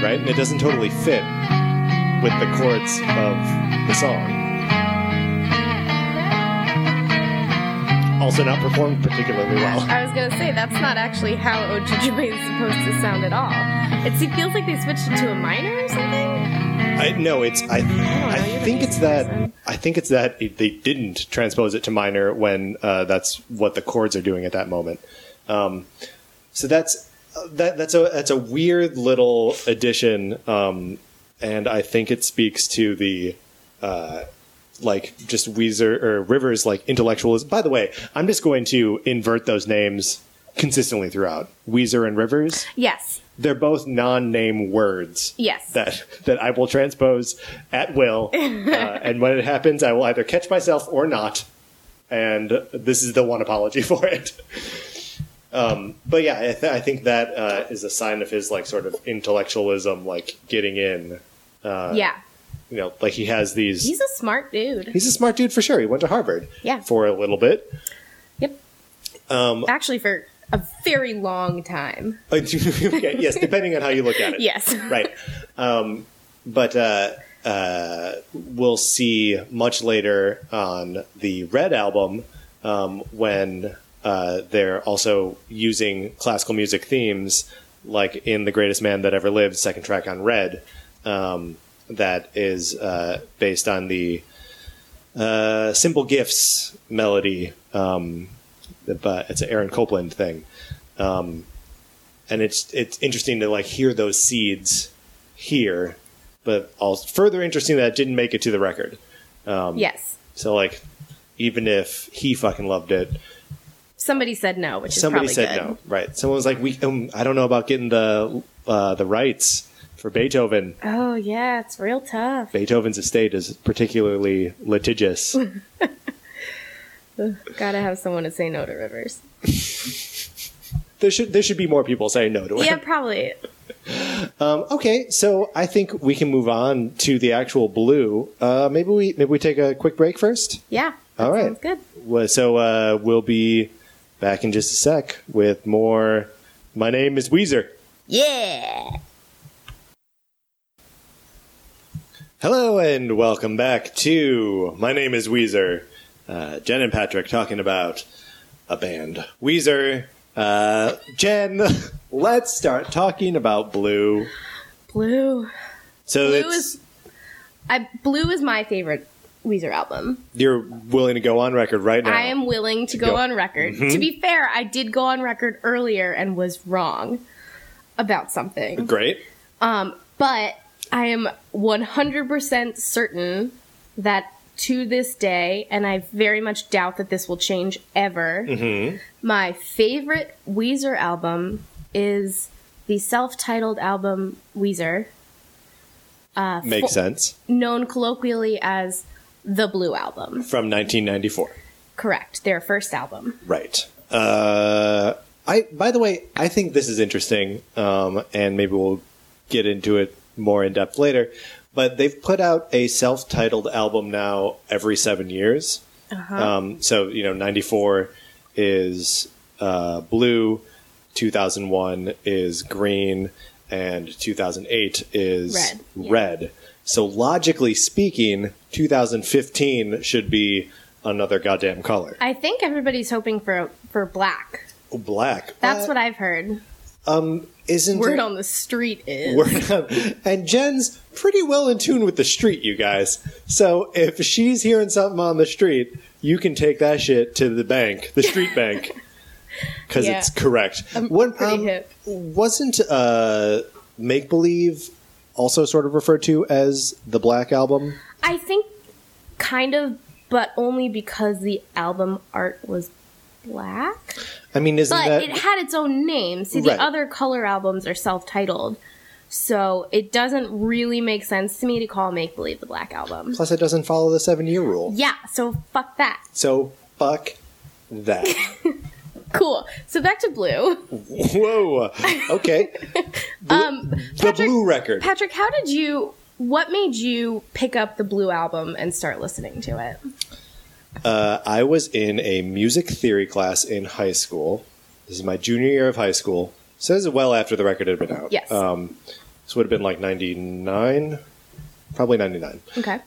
Right? And it doesn't totally fit with the chords of the song. also not performed particularly well. I was gonna say that's not actually how Ode to Joy is [LAUGHS] supposed to sound at all. It feels like they switched it to a minor or something. I, no, it's I. I you're think it's that. I think it's that it, they didn't transpose it to minor when uh, that's what the chords are doing at that moment. Um, so that's that. That's a that's a weird little addition, um, and I think it speaks to the. Uh, like just Weezer or Rivers like intellectualism. By the way, I'm just going to invert those names consistently throughout. Weezer and Rivers, Yes. they're both non-name words Yes. that that I will transpose at will, [LAUGHS] uh, and when it happens, I will either catch myself or not. And this is the one apology [LAUGHS] for it. Um, but yeah, I, th- I think that uh, is a sign of his like sort of intellectualism, like getting in. yeah. You know, like he has these. He's a smart dude. he's a smart dude for sure. He went to Harvard. Yeah. For a little bit. Yep. Um, Actually, for a very long time. [LAUGHS] okay, yes, depending on how you look at it. Yes. [LAUGHS] right. Um, but uh, uh, we'll see much later on the Red album um, when uh, they're also using classical music themes, like in The Greatest Man That Ever Lived, second track on Red, um, that is uh, based on the uh, Simple Gifts melody. Um, but it's an Aaron Copland thing and it's it's interesting to like hear those seeds here, but also further interesting that it didn't make it to the record. yes. So like, even if he fucking loved it, Somebody said no, which is somebody probably said good. Somebody said no. Right? Someone was like, "We, um, I don't know about getting the uh, the rights for Beethoven. Oh yeah, it's real tough. Beethoven's estate is particularly litigious." [LAUGHS] Gotta have someone to say no to Rivers. [LAUGHS] there should there should be more people saying no to it. Yeah, probably. [LAUGHS] Um, okay, so I think we can move on to the actual blue. Uh, maybe we maybe we take a quick break first. Yeah. All right. Sounds good. So uh, we'll be back in just a sec with more. My name is Weezer. Yeah. Hello and welcome back to My Name is Weezer. Uh, Jen and Patrick talking about a band. Weezer. Uh, Jen, [LAUGHS] let's start talking about Blue. Blue. So Blue it's, is I Blue is my favorite Weezer album. you're willing to go on record right now. I am willing to go, Go. Mm-hmm. on record. To be fair, I did go on record earlier and was wrong about something. Great. Um, but I am 100% certain that to this day, and I very much doubt that this will change ever, Mm-hmm. my favorite Weezer album is the self titled album Weezer, uh, Makes fo- sense. known colloquially as the Blue Album. From 1994. Correct, their first album. Right. Uh, I. By the way, I think this is interesting, um, and maybe we'll get into it more in depth later. But they've put out a self-titled album now every seven years. Um, so you know, '94 is uh, blue, 2001 is green, and 2008 is Red, yeah. So logically speaking, 2015 should be another goddamn color. I think everybody's hoping for for black. Black. That's Uh, what I've heard. isn't Word it- on the street is. Word on- and Jen's pretty well in tune with the street, you guys. So if she's hearing something on the street, you can take that shit to the bank, the street [LAUGHS] bank, because Yeah. it's correct. I'm What, pretty um, hip. Wasn't uh, Make Believe also sort of referred to as the Black Album? I think kind of, but only because the album art was black. I mean, isn't But that it had its own name. See, Right. the other color albums are self-titled. So it doesn't really make sense to me to call Make Believe the Black Album. plus it doesn't follow the seven year rule? Yeah, so fuck that. So fuck that. [LAUGHS] Cool. So back to Blue. Whoa. Okay. [LAUGHS] Um, the Patrick, Blue record. Patrick, how did you? What made you pick up the Blue album and start listening to it? Uh, I was in a music theory class in high school. This is my junior year of high school. So this is well after the record had been out. Yes. Um, this would have been like 99, probably 99. Okay.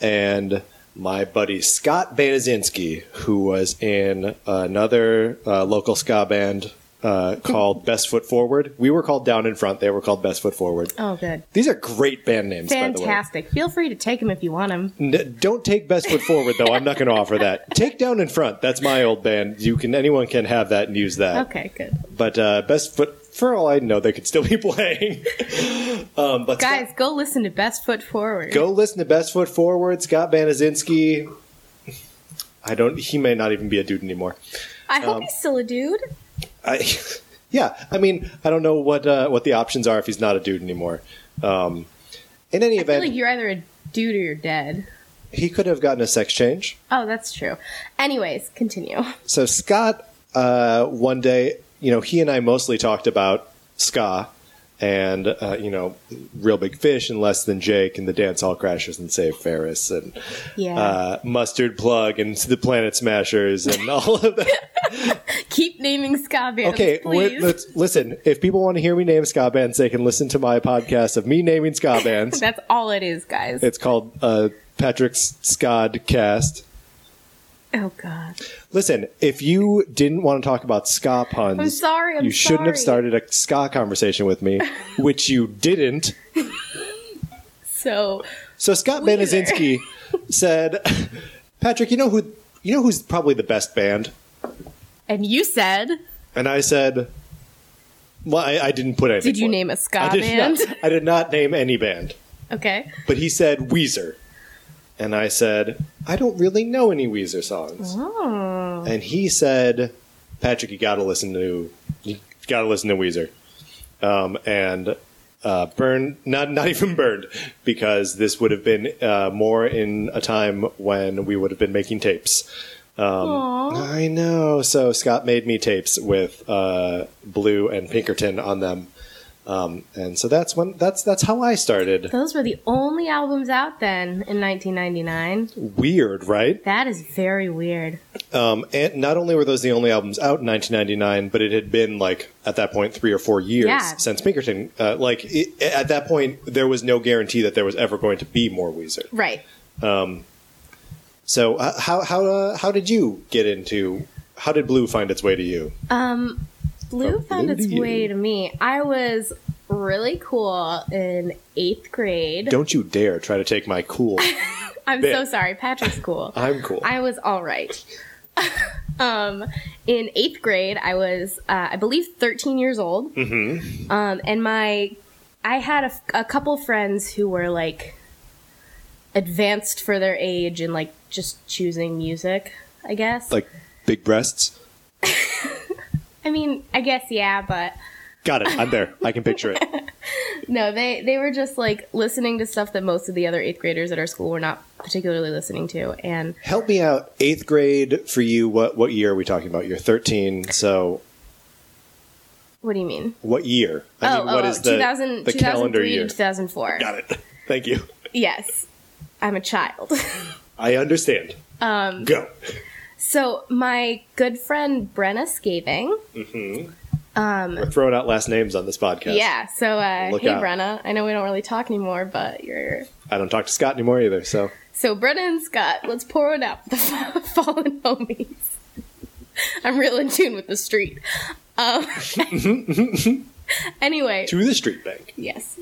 and my buddy Scott Banazinski, who was in another uh, local ska band uh, called Best Foot Forward. We were called Down in Front. They were called Best Foot Forward. Oh, good. These are great band names, by the way. Fantastic. Feel free to take them if you want them. N- don't take Best Foot Forward though. I'm not going to offer that. [LAUGHS] Take Down in Front. That's my old band. You can anyone can have that and use that. Okay, good. But uh, Best Foot, for all I know, they could still be [LAUGHS] playing. um, but Guys, Scott- go listen to Best Foot Forward. go listen to Best Foot Forward. Scott Banazinski. I don't. He may not even be a dude anymore. I hope um, he's still a dude. I, [LAUGHS] yeah, I mean, I don't know what uh, what the options are if he's not a dude anymore. Um, in any I feel event, like you're either a dude or you're dead. he could have gotten a sex change. Oh, that's true. Anyways, continue. So Scott, uh, one day, you know, he and I mostly talked about ska and uh, you know, Reel Big Fish and less than Jake and the dance hall crashers and Save Ferris and Yeah. uh, mustard plug and the Planet Smashers and all of that. [LAUGHS] Keep naming ska bands, Okay, let's listen. If people want to hear me name ska bands, they can listen to my podcast of me naming ska bands. [LAUGHS] That's all it is, guys. it's called uh, Patrick's Scod Cast. Oh God. Listen, if you didn't want to talk about ska puns, I'm sorry, I'm you shouldn't have started a ska conversation with me, [LAUGHS] which you didn't. So So Scott Weezer. Banazinski [LAUGHS] said, "Patrick, you know who you know who's probably the best band?" and you said And I said, "Well, I, I didn't put anything." Did you for it. name a ska I band? Not, I did not name any band, Okay. but he said Weezer, and I said, "I don't really know any Weezer songs." Oh. and he said, "Patrick, you got to listen to you got to listen to Weezer." Um, and uh, burned not not [LAUGHS] even burned because this would have been uh, more in a time when we would have been making tapes. Um, I know. So Scott made me tapes with uh, Blue and Pinkerton on them, um, and so that's when that's that's how I started. Those were the only albums out then in 1999. Weird, right? That is very weird. Um, and not only were those the only albums out in 1999, but it had been like at that point three or four years Yeah. since Pinkerton. Uh, like it, at that point, there was no guarantee that there was ever going to be more Weezer. Right. Um, So uh, how how uh, how did you get into? How did Blue find its way to you? Um, Blue found its you. way to me. I was really cool in eighth grade. Don't you dare try to take my cool. [LAUGHS] I'm bit. so sorry. Patrick's cool. [LAUGHS] I'm cool. I was all right. [LAUGHS] um, in eighth grade, I was, uh, I believe, 13 years old. Mm-hmm. Um, and my, I had a, a couple friends who were like advanced for their age and like just choosing music. I guess. like big breasts. I mean, I guess yeah, but Got it. I'm there. I can picture it. [LAUGHS] no, they they were just like listening to stuff that most of the other eighth graders at our school were not particularly listening to, and Help me out. Eighth grade for you. What what year are we talking about? You're 13. So what do you mean? what year? I oh, mean, what oh, is the 2000, the calendar 2003 year? 2004. Got it. Thank you. Yes, I'm a child. [LAUGHS] I understand. Um, Go. So my good friend Brenna Scaving. We're throwing out last names on this podcast. Yeah. So uh, hey out. Brenna, I know we don't really talk anymore, but you're I don't talk to Scott anymore either. So so Brenna and Scott. Let's pour it out with the [LAUGHS] fallen homies. I'm real in tune with the street. Um, [LAUGHS] [LAUGHS] anyway, to the street bank. Yes.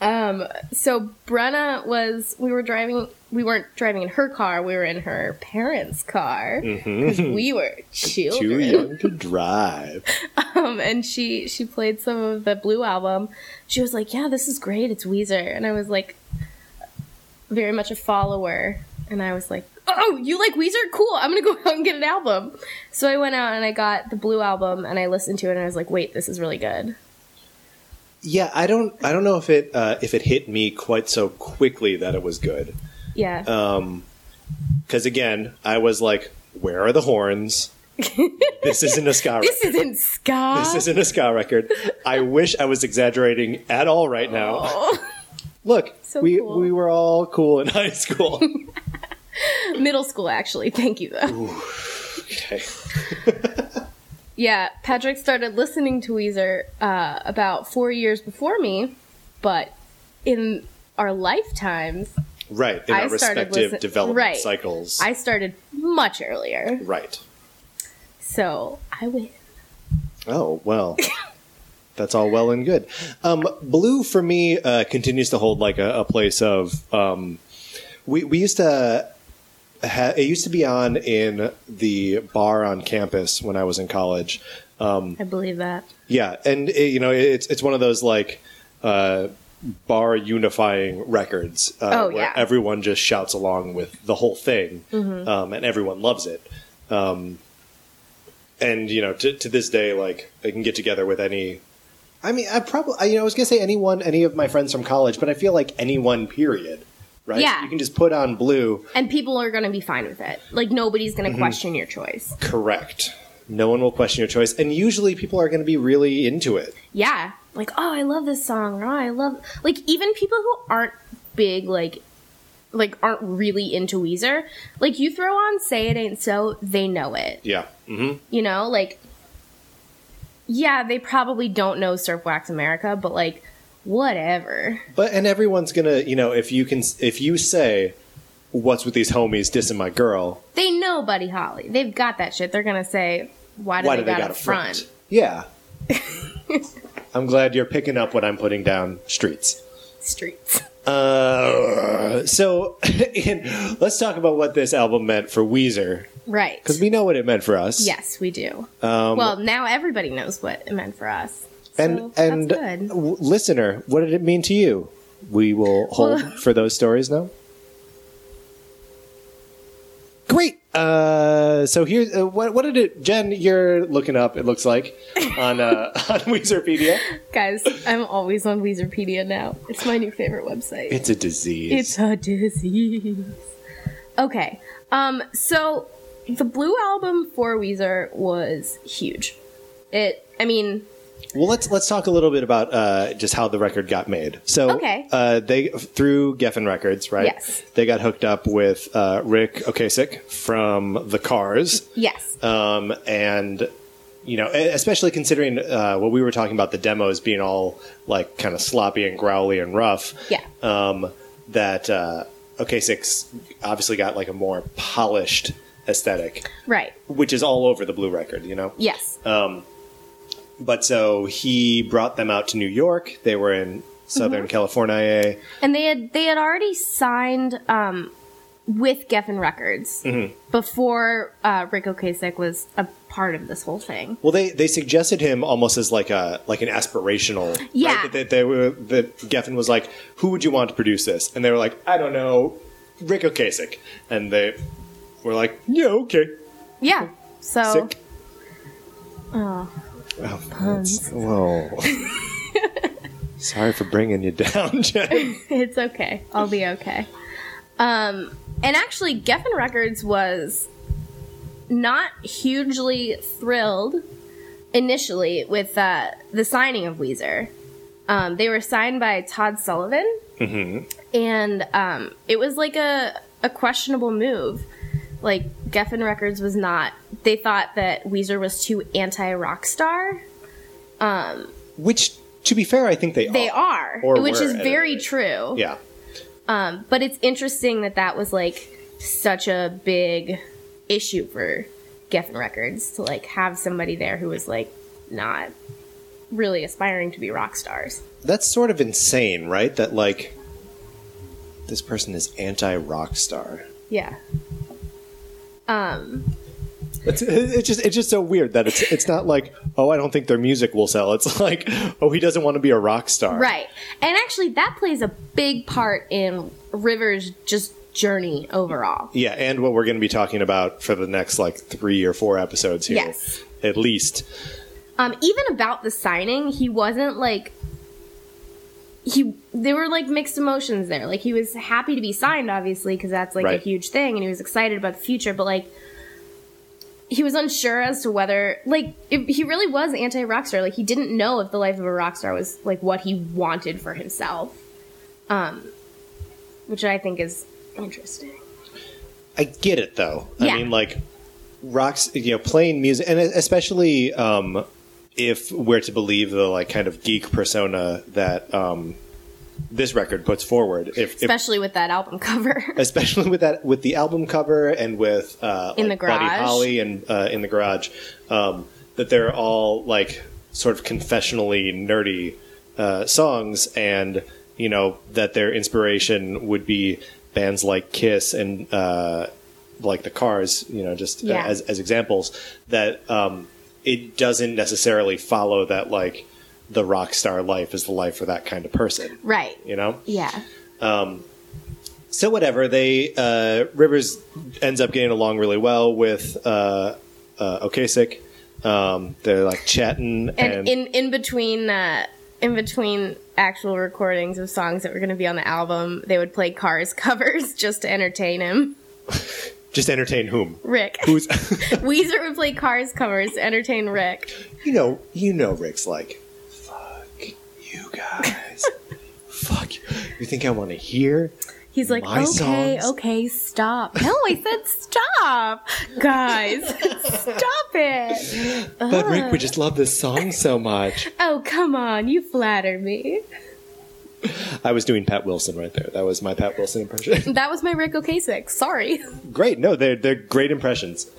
Um, so Brenna was, we were driving, we weren't driving in her car, we were in her parents' car. Because we were Too young to drive. [LAUGHS] Um, and she, she played some of the Blue album. She was like, yeah, this is great, it's Weezer. And I was like, very much a follower. And I was like, oh, you like Weezer? Cool, I'm gonna go out and get an album. So I went out and I got the Blue album and I listened to it and I was like, wait, this is really good. Yeah, I don't. I don't know if it uh, if it hit me quite so quickly that it was good. Yeah. Um, Because again, I was like, "Where are the horns? [LAUGHS] this isn't a ska record. this isn't ska. This isn't a ska record." I wish I was exaggerating at all right now. [LAUGHS] Look, So we cool. we were all cool in [LAUGHS] high school. Middle school, actually. Thank you, though. okay. Yeah, Patrick started listening to Weezer uh, about four years before me, but in our lifetimes, right in I our respective listen- development right. cycles. I started much earlier, right. so I win. Oh well, [LAUGHS] that's all well and good. Um, Blue for me uh, continues to hold like a, a place of. Um, we we used to. Ha- it used to be on in the bar on campus when I was in college. I believe that. Yeah, and it, you know it's it's one of those like uh, bar unifying records uh, Oh, where yeah. everyone just shouts along with the whole thing, Mm-hmm. um, and everyone loves it. Um, and you know, to, to this day, like I can get together with any. I mean, I probably you know I was gonna say anyone, any of my friends from college, but I feel like anyone. Period. Right? Yeah. You can just put on blue. And people are going to be fine with it. Like nobody's Mm-hmm. going to question your choice. Correct. No one will question your choice, and usually people are going to be really into it. Yeah. Like, oh, I love this song. Oh, I love like even people who aren't big like like aren't really into Weezer. Like you throw on "Say It Ain't So," they know it. Yeah. hmm You know, like yeah, they probably don't know Surf Wax America, but like whatever. But and everyone's gonna, you know, if you can, if you say, "What's with these homies dissing my girl?" They know Buddy Holly. They've got that shit. They're gonna say, "Why do Why they, do they got, got a front?" front? Yeah. [LAUGHS] I'm glad you're picking up what I'm putting down streets. Streets. Uh, so, [LAUGHS] let's talk about what this album meant for Weezer Right. because we know what it meant for us. Yes, we do. Um, well, now everybody knows what it meant for us. So and and w- listener, what did it mean to you? We will hold Well- [LAUGHS] for those stories now. Great. Uh, so here's uh, what, what did it, Jen? You're looking up. It looks like on uh, [LAUGHS] on Weezerpedia. Guys, I'm always on Weezerpedia now. It's my new favorite website. It's a disease. It's a disease. Okay. Um, so the Blue album for Weezer was huge. It I mean, Well, let's let's talk a little bit about uh, just how the record got made. So, Okay. uh, they through Geffen Records, right? Yes. They got hooked up with uh, Ric Ocasek from the Cars, yes. um, and you know, especially considering uh, what we were talking about the demos being all like kind of sloppy and growly and rough. Yeah. Um, that uh, Ocasek's obviously got like a more polished aesthetic, right. which is all over the Blue record. You know. Yes. But so he brought them out to New York. They were in Southern California. and they had they had already signed um with Geffen Records Mm-hmm. before uh, Ric Ocasek was a part of this whole thing. Well, they they suggested him almost as like a like an aspirational. Yeah. Right? That, they were that Geffen was like, "Who would you want to produce this?" And they were like, "I don't know, Ric Ocasek." And they were like, "Yeah, okay." Yeah. So Sick. Oh, Oh, that's- whoa. [LAUGHS] Sorry for bringing you down, [LAUGHS] Jen. it's okay. I'll be okay. Um, and actually, Geffen Records was not hugely thrilled initially with uh, the signing of Weezer. Um, they were signed by Todd Sullivan, and um, it was like a a questionable move. Like Geffen Records was not. They thought that Weezer was too anti rock star. Which, to be fair, I think they They are. are, which is very rate. true. Yeah. Um, but it's interesting that that was like such a big issue for Geffen Records to like have somebody there who was like not really aspiring to be rock stars. That's sort of insane, right? That like this person is anti rock star. Yeah. Um, It's, it's just it's just so weird that it's it's not like oh I don't think their music will sell. It's [LAUGHS] like oh he doesn't want to be a rock star. right. And actually, that plays a big part in Rivers' just journey overall. Yeah, and what we're going to be talking about for the next like three or four episodes here, Yes. at least. Um, even about the signing, he wasn't like he. There were like mixed emotions there. Like he was happy to be signed, obviously, because that's like a huge thing, and he was excited about the future. But like, he was unsure as to whether like if he really was anti rockstar. Like he didn't know if the life of a rock star was like what he wanted for himself. Um, which I think is interesting. I get it though. Yeah. I mean, like rocks, you know, playing music, and especially um, if we're to believe the like kind of geek persona that um, this record puts forward. If, if especially with that album cover. [LAUGHS] especially with that with the album cover and with uh, In like the Buddy Garage. Holly and uh, in the garage, um, that they're all like sort of confessionally nerdy uh, songs, and you know that their inspiration would be bands like Kiss and uh, like the Cars, you know, just Yeah. as as examples that um, it doesn't necessarily follow that like the rock star life is the life for that kind of person, right. you know. Yeah. So whatever they uh, Rivers ends up getting along really well with uh, uh, Ocasek. Um, they're like chatting and, And, in in between uh, in between actual recordings of songs that were going to be on the album, they would play Cars [LAUGHS] covers just to entertain him. [LAUGHS] just entertain whom? Ric. Who's [LAUGHS] Weezer would play Cars covers to entertain Ric. you know you know Ric's like you guys. [LAUGHS] fuck you. You think I want to hear? He's like, My okay, songs? okay, stop. No, I said stop, guys, stop it. But Ric, we just love this song so much. Oh, come on, you flatter me. I was doing Pat Wilson right there. That was my Pat Wilson impression. [LAUGHS] That was my Ric Ocasek. Sorry, great. No, they're they're great impressions.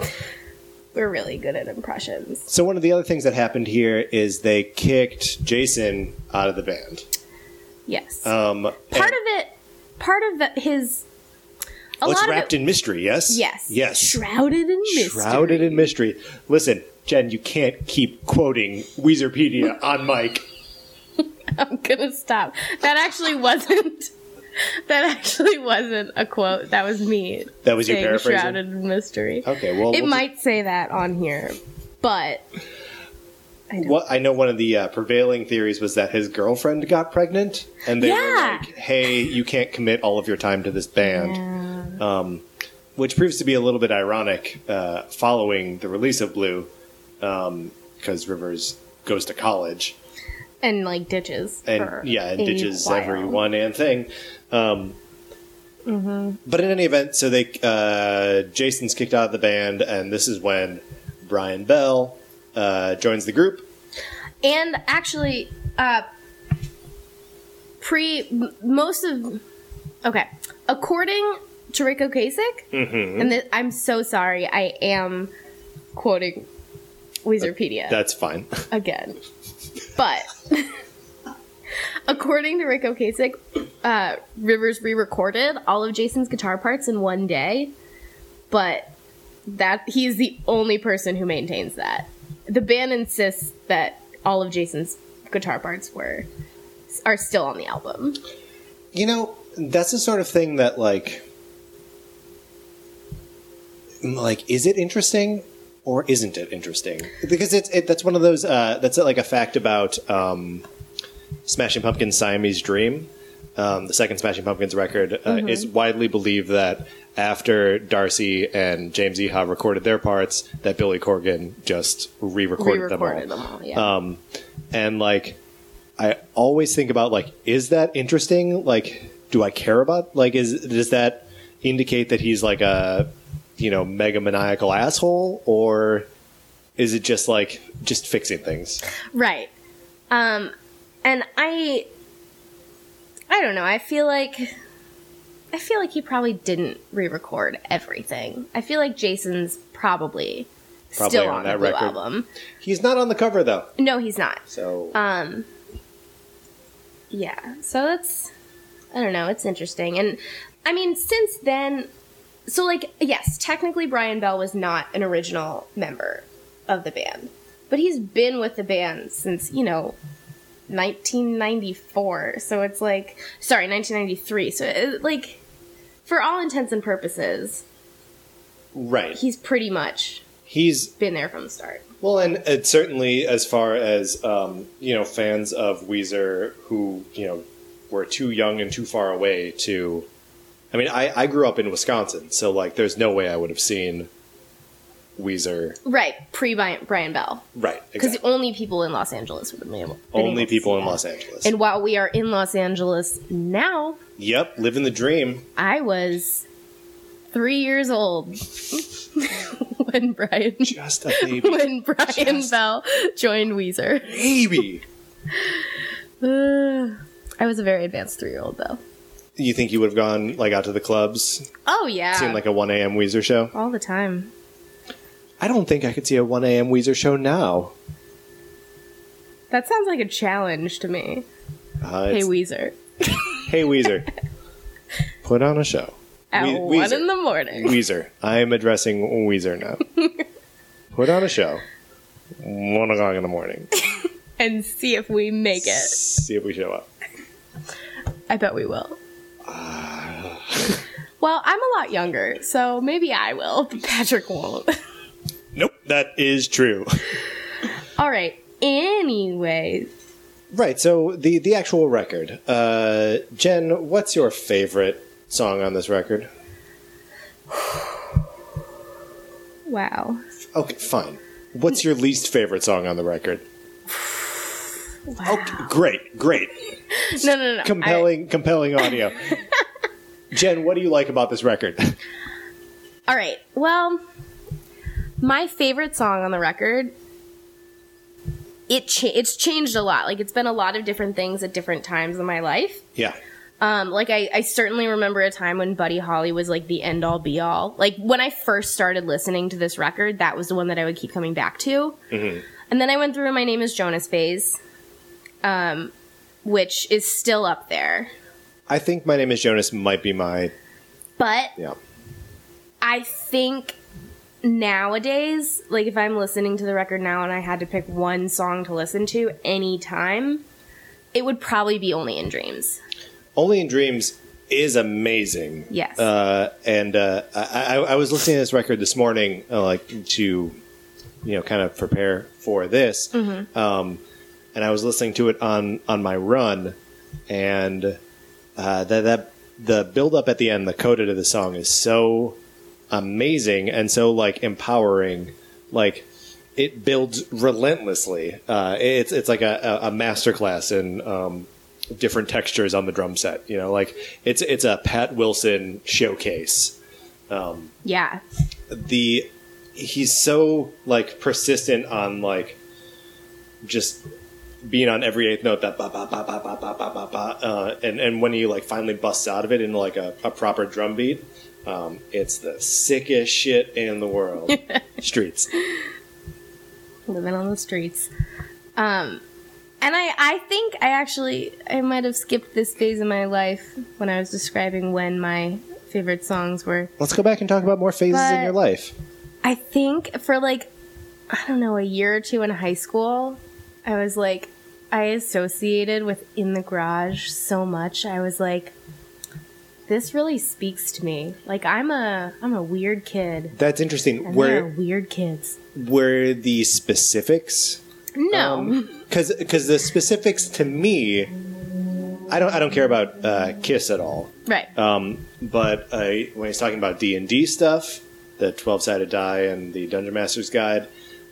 We're really good at impressions. So one of the other things that happened here is they kicked Jason out of the band. Yes, Um, part and- of it, part of his. A Oh, it's lot wrapped it, in mystery, yes? Yes. Yes. Shrouded in mystery. Shrouded in mystery. Listen, Jen, you can't keep quoting Weezerpedia on mic. [LAUGHS] I'm gonna stop. That actually wasn't. [LAUGHS] That actually wasn't a quote. That was me. That was you saying paraphrasing? Shrouded in mystery. Okay, well, it we'll might say that on here, but I I know, one of the uh, prevailing theories was that his girlfriend got pregnant, and they were like, "Hey, you can't commit all of your time to this band," um, which proves to be a little bit ironic uh, following the release of Blue, because Rivers goes to college. and like ditches. and yeah, and ditches while. every one and thing. Um, Mm-hmm. But in any event, so they uh, Jason's kicked out of the band, and this is when Brian Bell uh, joins the group. And actually, uh, pre m- most of okay, according to Rico Ocasek, Mm-hmm. and th- I'm so sorry, I am quoting Weezerpedia That's fine. [LAUGHS] again, but [LAUGHS] according to Ric Ocasek, uh, Rivers re-recorded all of Jason's guitar parts in one day, but that he's the only person who maintains that. The band insists that all of Jason's guitar parts were are still on the album. You know, that's the sort of thing that like like is it interesting or isn't it interesting? Because it's it, that's one of those uh, that's like a fact about um, Smashing Pumpkins' Siamese Dream. Um, the second Smashing Pumpkins record uh, is widely believed that after Darcy and James Iha recorded their parts, that Billy Corgan just re-recorded, Re-recorded them all. them all. Yeah. Um, and like, I always think about like, is that interesting? Like, do I care about? Like, is does that indicate that he's like a you know megamaniacal asshole, or is it just like just fixing things? Right. Um and I I don't know. I feel like I feel like he probably didn't re-record everything. I feel like Jason's probably, Probably still on on, that record. album. He's not on the cover though, No, he's not. so Um Yeah. So that's I don't know, it's interesting. And I mean, since then so like yes, technically Brian Bell was not an original member of the band. But he's been with the band since, you know, 1994. So it's like sorry, 1993. So it, like for all intents and purposes, right. he's pretty much He's been there from the start. Well, and it's certainly as far as um, you know, fans of Weezer who you know were too young and too far away to. I mean, I, I grew up in Wisconsin, so like, there's no way I would have seen Weezer. Right, pre Brian Bell. Right, Because exactly. only people in Los Angeles would have been able. Only people in that. Los Angeles. And while we are in Los Angeles now, yep, living the dream. I was three years old [LAUGHS] when Brian Just a baby, [LAUGHS] when Brian Just- Bell joined Weezer. baby. Uh, [SIGHS] I was a very advanced three year old though. You think you would have gone like out to the clubs, Oh yeah, seen like a 1 a.m. Weezer show? all the time. I don't think I could see a 1 a.m. Weezer show now. That sounds like a challenge to me. Uh, Hey Weezer, [LAUGHS] hey Weezer, [LAUGHS] put on a show. at We- one Weezer. in the morning. Weezer. I am addressing Weezer now. [LAUGHS] Put on a show. One o'clock in the morning. and see if we make it. See if we show up. I bet we will. well, I'm a lot younger, so maybe I will, but Patrick won't. Nope, that is true. [LAUGHS] All right. Anyway, Right. So the the actual record. Uh, Jen, what's your favorite song on this record? [SIGHS] wow. Okay, fine. What's your least favorite song on the record? [SIGHS] Wow. Okay, great, great, [LAUGHS] No, no, no. I- compelling, compelling audio. [LAUGHS] Jen, what do you like about this record? all right. Well, my favorite song on the record. It cha- it's changed a lot. Like it's been a lot of different things at different times in my life. yeah, Um, like I, I certainly remember a time when Buddy Holly was like the end all be all. Like when I first started listening to this record, that was the one that I would keep coming back to. And then I went through My Name Is Jonas phase, um, which is still up there. I think my name is Jonas. Might be my But yeah. I think nowadays, like if I'm listening to the record now and I had to pick one song to listen to anytime, it would probably be Only in Dreams. Only in Dreams is amazing. Yes. Uh, and uh, I, I, I was listening to this record this morning, uh, like to, you know, kind of prepare for this. Mm-hmm. Um, and I was listening to it on on my run, and uh, that that the build up at the end, the coda to the song is so amazing and so like empowering. Like it builds relentlessly. Uh, it's it's like a, a, masterclass in um, different textures on the drum set. You know, like it's it's a Pat Wilson showcase. Yeah. The he's so like persistent on like just being on every eighth note that ba ba ba ba ba ba ba ba ba, uh, and and when he like finally busts out of it into like a, a proper drum beat, um, it's the sickest shit in the world. [LAUGHS] Streets. living on the streets. Um, and I, I think I actually, I might have skipped this phase in my life when I was describing when my favorite songs were. Let's go back and talk about more phases in your life. I think for like, I don't know, a year or two in high school, I was like, I associated with In the Garage so much. I was like, this really speaks to me. Like I'm a, I'm a weird kid. That's interesting. And Where weird kids. were the specifics No. because because the specifics to me i don't i don't care about uh, kiss at all right. um, but uh, when he's talking about d&d stuff the 12-sided die and the dungeon master's guide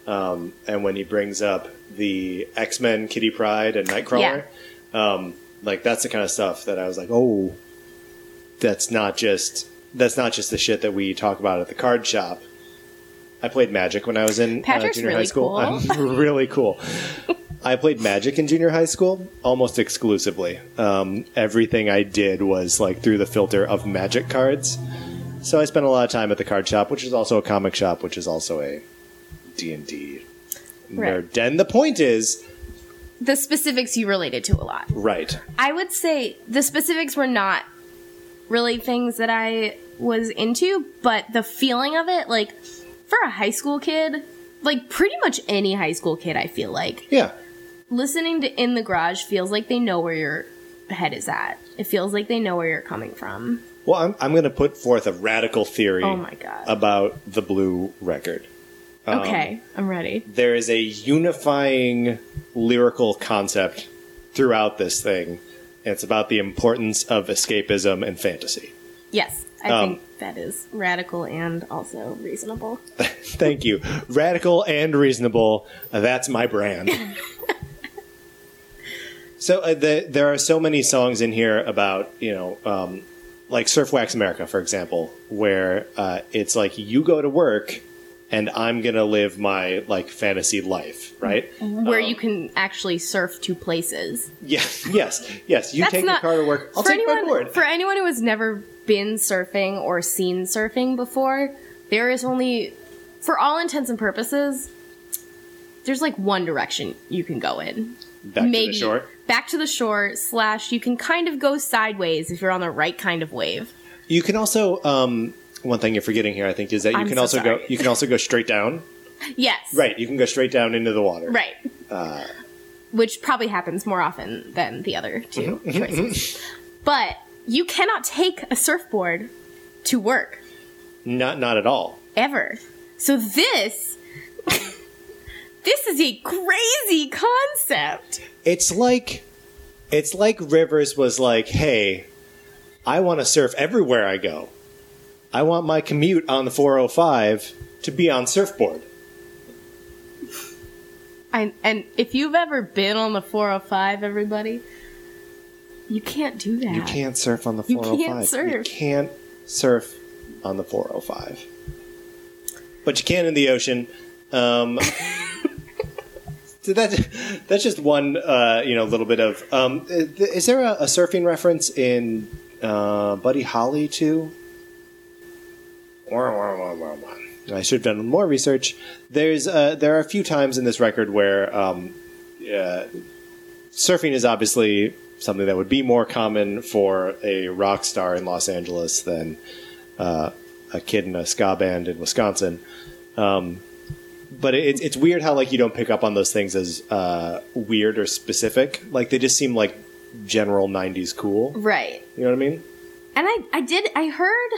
um, and when he brings up the x-men kitty pryde and nightcrawler um, like that's the kind of stuff that i was like oh that's not just that's not just the shit that we talk about at the card shop I played Magic when I was in uh, junior really high school. cool. I'm [LAUGHS] really cool. I played Magic in junior high school almost exclusively. Um, everything I did was like through the filter of Magic cards. So I spent a lot of time at the card shop, which is also a comic shop, which is also a D and D nerd den. The point is, the specifics you related to a lot. right? I would say the specifics were not really things that I was into, but the feeling of it, like for a high school kid, like pretty much any high school kid, I feel like Yeah, listening to In the Garage feels like they know where your head is at. It feels like they know where you're coming from. Well, I'm, I'm going to put forth a radical theory Oh my God. about the Blue record. Um, Okay, I'm ready. There is a unifying lyrical concept throughout this thing. It's about the importance of escapism and fantasy. Yes, I um, think that is radical and also reasonable. [LAUGHS] Thank you. Radical and reasonable. Uh, that's my brand. [LAUGHS] so uh, the, there are so many songs in here about, you know, um, like Surf Wax America, for example, where uh, it's like you go to work and I'm gonna live my like fantasy life, right? Where you can actually surf to places. Yeah, [LAUGHS] yes, yes. You That's take not- your car to work. I'll for take anyone, my board. For anyone who has never been surfing or seen surfing before, there is only, for all intents and purposes, there's like one direction you can go in. Back to the shore. Back to the shore, slash, you can kind of go sideways if you're on the right kind of wave. You can also um, one thing you're forgetting here, I think, is that you I'm can so also go. You can also go straight down. [LAUGHS] Yes. Right, you can go straight down into the water. Right. Uh, Which probably happens more often than the other two Mm-hmm. choices. But you cannot take a surfboard to work Not not at all. ever. So this [LAUGHS] this is a crazy concept. It's like it's like Rivers was like, "Hey, I want to surf everywhere I go. I want my commute on the 405 to be on surfboard." And and if you've ever been on the 405 everybody, you can't do that. You can't surf on the You 405. can't surf. You can't surf on the 405. But you can in the ocean. Um, [LAUGHS] so that, that's just one, uh, you know, little bit of. Um, is there a, a surfing reference in uh, Buddy Holly too? I should have done more research. There's uh, there are a few times in this record where um, uh, surfing is obviously something that would be more common for a rock star in Los Angeles than uh, a kid in a ska band in Wisconsin. Um, but it, it's weird how like you don't pick up on those things as uh, weird or specific. Like they just seem like general '90s cool. Right. You know what I mean? And I, I did, I heard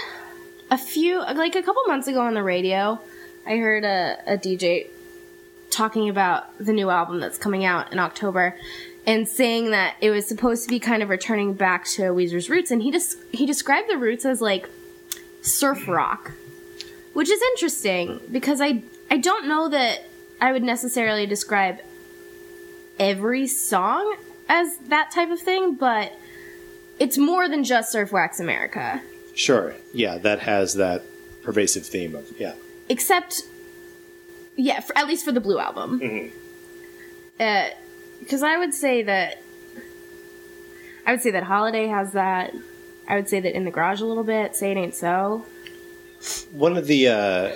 a few, like a couple months ago on the radio, I heard a, a DJ talking about the new album that's coming out in October and saying that it was supposed to be kind of returning back to Weezer's roots. And he just, he described the roots as like surf rock, which is interesting because I, I don't know that I would necessarily describe every song as that type of thing, but it's more than just Surf Wax America. Sure. Yeah, that has that pervasive theme of yeah. Except, yeah, for, at least for the Blue album. Because I would say that, I would say that Holiday has that. I would say that In the Garage a little bit. Say It Ain't So. One of the uh,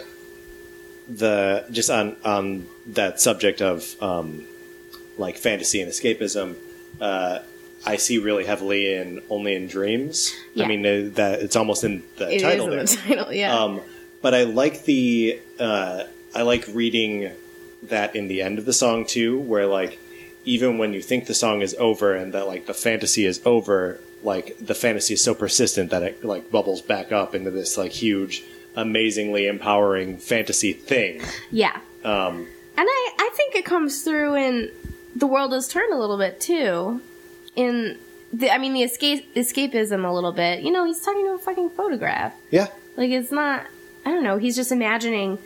the just on on that subject of um, like fantasy and escapism, uh, I see really heavily in Only in Dreams. Yeah. I mean uh, that it's almost in the It is title in there. the title, yeah. Um, but I like the uh, I like reading that in the end of the song too, where like even when you think the song is over and that like the fantasy is over, like the fantasy is so persistent that it like bubbles back up into this like huge, amazingly empowering fantasy thing. yeah. Um, And I, I think it comes through in The World Has Turned a little bit too. In the, I mean, the escape escapism a little bit. You know, he's talking to a fucking photograph. yeah, Like it's not. I don't know. He's just imagining.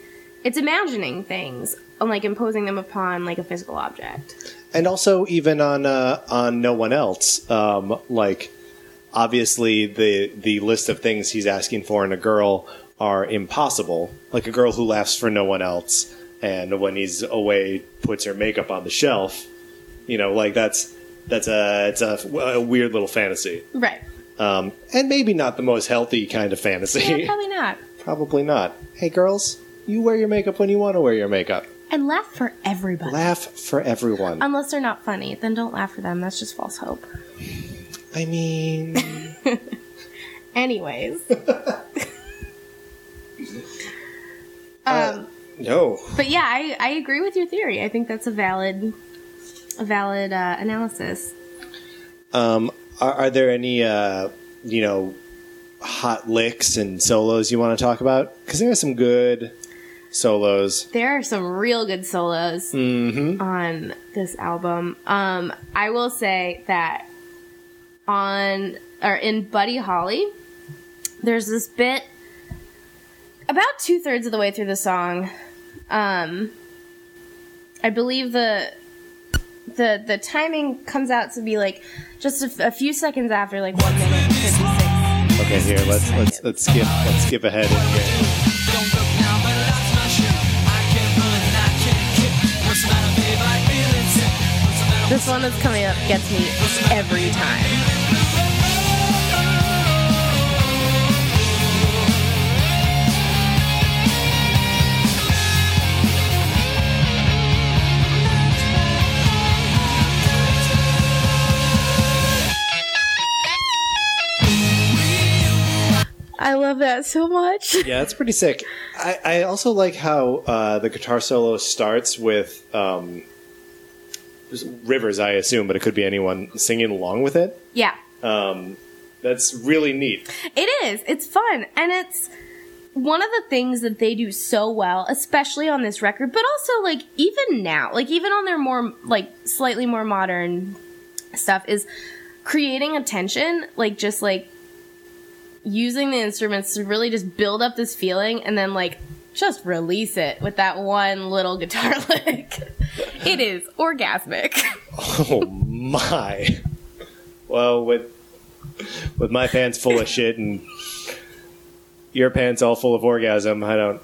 It's imagining things and like imposing them upon like a physical object. and also even on uh, on no one else um, like obviously the the list of things he's asking for in a girl are impossible like a girl who laughs for no one else and when he's away puts her makeup on the shelf you know like that's that's a it's a, a weird little fantasy Right. um, and maybe not the most healthy kind of fantasy Yeah, probably not. [LAUGHS] probably not hey girls you wear your makeup when you want to wear your makeup And laugh for everybody. laugh for everyone Unless they're not funny, then don't laugh for them. That's just false hope. i mean [LAUGHS] Anyways. [LAUGHS] Uh, um, no but yeah, I, I agree with your theory. I think that's a valid, a valid uh, analysis. Um, are, are there any, uh, you know, hot licks and solos you want to talk about? Because there are some good solos. There are some real good solos on this album. Um, I will say that on or in Buddy Holly, there's this bit about two thirds of the way through the song. Um, I believe the the the timing comes out to be like just a, few seconds after, like one minute fifty six. Okay, here let's let's let's skip let's skip ahead. This one that's coming up gets me every time. I love that so much. Yeah, it's pretty sick. I, I also like how uh, the guitar solo starts with um, Rivers, I assume, but it could be anyone singing along with it. Yeah. That's really neat. It is. It's fun. And it's one of the things that they do so well, especially on this record, but also like even now, like even on their more like slightly more modern stuff is creating a tension, like just like using the instruments to really just build up this feeling and then like just release it with that one little guitar [LAUGHS] lick. it is orgasmic. Oh my! Well, with with my pants full of shit and your pants all full of orgasm, I don't.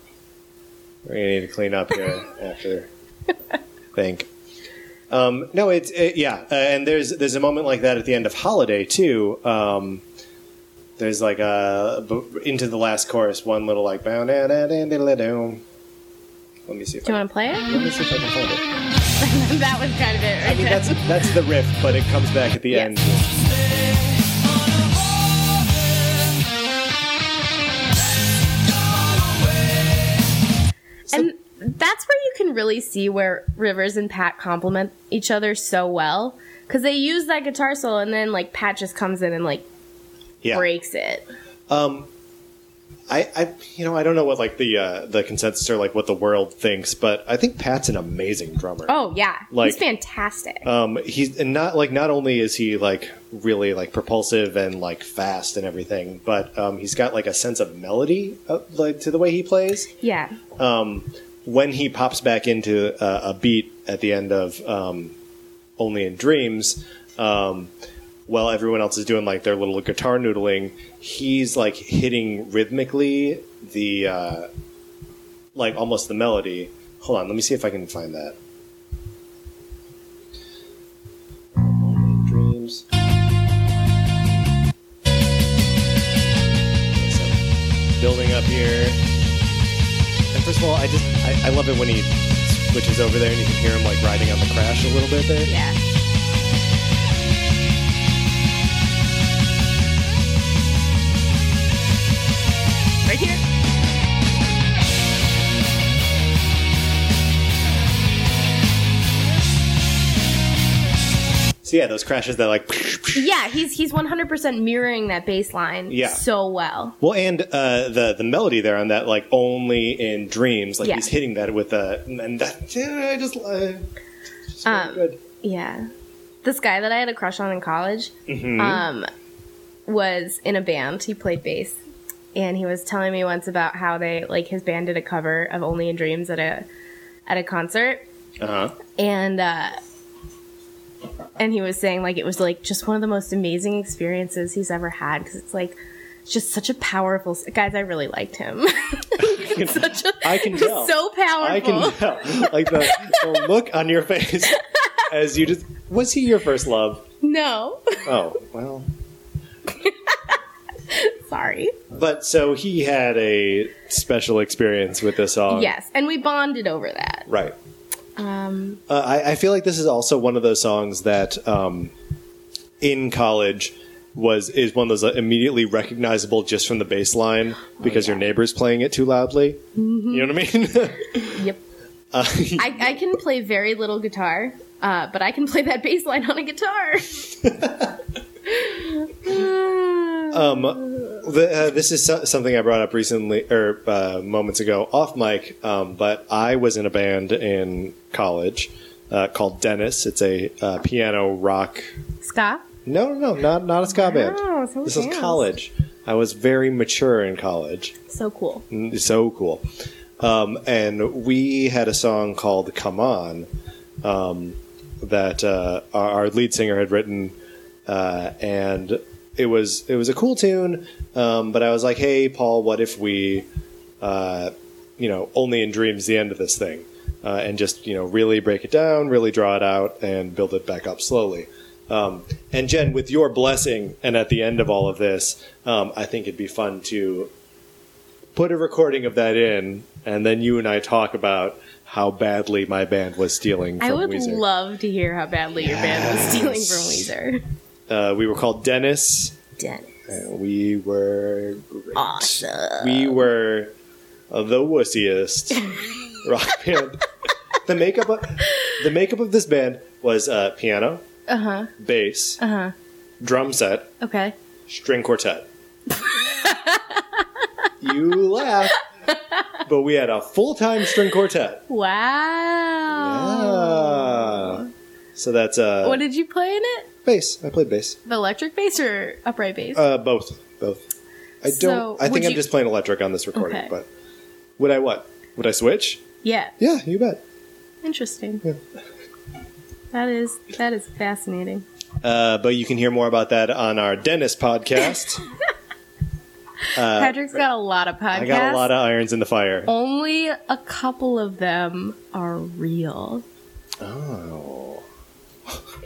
Gonna need to clean up here after. Think. Um, no, it's it, yeah, uh, and there's there's a moment like that at the end of Holiday too. Um, there's like a into the last chorus, one little like. Let me see if Do you want to play it? let me see if I can find it. [LAUGHS] that was kind of it right I mean, that's that's the riff, but it comes back at the Yeah. end. and that's where you can really see where Rivers and Pat complement each other so well because they use that guitar solo and then like Pat just comes in and like Yeah. breaks it. Um, I, I, you know, I don't know what like the uh, the consensus or like what the world thinks, but I think Pat's an amazing drummer. Oh yeah, Like- he's fantastic. Um, he's and not like not only is he like really like propulsive and like fast and everything, but um, he's got like a sense of melody uh, like to the way he plays. yeah, Um, When he pops back into uh, a beat at the end of um, Only in Dreams, um, while everyone else is doing like their little guitar noodling, he's like hitting rhythmically the uh, like almost the melody. Hold on, let me see if I can find that. Dreams. Building up here. And first of all, I just I, I love it when he switches over there and you can hear him like riding on the crash a little bit there. yeah. Right here. So yeah, those crashes that like Yeah, he's he's 100% mirroring that bass line Yeah. so well. Well, and uh, the the melody there on that, like only in dreams, like Yeah. he's hitting that with a, and that yeah, I just, uh, just Um, good. Yeah. This guy that I had a crush on in college Mm-hmm. um, was in a band. He played bass. And he was telling me once about how they like his band did a cover of Only in Dreams at a at a concert. Uh huh. And uh and he was saying like it was like just one of the most amazing experiences he's ever had because it's like it's just such a powerful guys. I really liked him. [LAUGHS] such a, I can he's tell. so powerful. I can tell, like the, the look on your face as you just was he your first love? No, Oh well, sorry. but so he had a special experience with this song. Yes, and we bonded over that. right. Um, Uh, I, I feel like this is also one of those songs that um, in college was is one of those uh, immediately recognizable just from the bass line because your neighbor's playing it too loudly. You know what I mean? [LAUGHS] yep. uh, I, I can play very little guitar, uh, but I can play that bass line on a guitar. [LAUGHS] um, the, uh, this is so- something I brought up recently or uh, moments ago off mic, um, but I was in a band in college uh, called Dennis. It's a uh, piano rock Ska? No, no, no, not not a ska band. Wow, so this is college. I was very mature in college. So cool. Mm, So cool. Um, and we had a song called "Come On" um, that uh, our, our lead singer had written, uh, and it was it was a cool tune. Um, but I was like, "Hey, Paul, what if we, uh, you know, only in dreams the end of this thing?" uh, and just you know really break it down, really draw it out, and build it back up slowly. Um, and Jen, with your blessing, and at the end of all of this, um, I think it'd be fun to put a recording of that in, and then you and I talk about how badly my band was stealing from I would Weezer. love to hear how badly your band was stealing from Weezer. Uh, we were called Dennis. Dennis. and we were great. Awesome. We were uh, the wussiest [LAUGHS] rock band. The makeup of the makeup of this band was uh, piano, Uh huh. bass, Uh huh. drum set, Okay. string quartet. [LAUGHS] you laugh, but we had a full time string quartet. Wow. Ah. So that's uh, What did you play in it? bass. I played bass. The electric bass or upright bass? Uh, both, both. I don't. So, I would think I'm you- just playing electric on this recording. Okay. But would I what? Would I switch? yeah. Yeah, you bet. Interesting. Yeah. That is that is fascinating. Uh, but you can hear more about that on our Dennis podcast. [LAUGHS] Patrick's got a lot of podcasts. Uh, I got a lot of irons in the fire. Only a couple of them are real. Oh.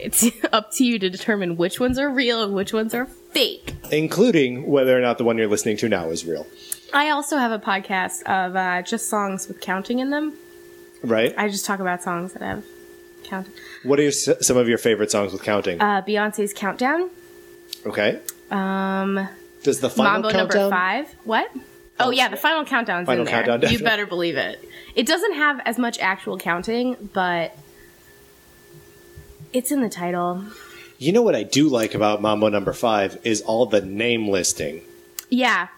It's [LAUGHS] up to you to determine which ones are real and which ones are fake. Including whether or not the one you're listening to now is real. I also have a podcast of uh, just songs with counting in them. Right? I just talk about songs that have counting. What are your, some of your favorite songs with counting? Uh, Beyonce's Countdown. okay. Um, Does the final Mambo countdown? number five. What? Oh yeah, the final countdown's Final in there. countdown, you better believe it. It doesn't have as much actual counting, but it's in the title. You know what I do like about Mambo Number Five is all the name listing. Yeah,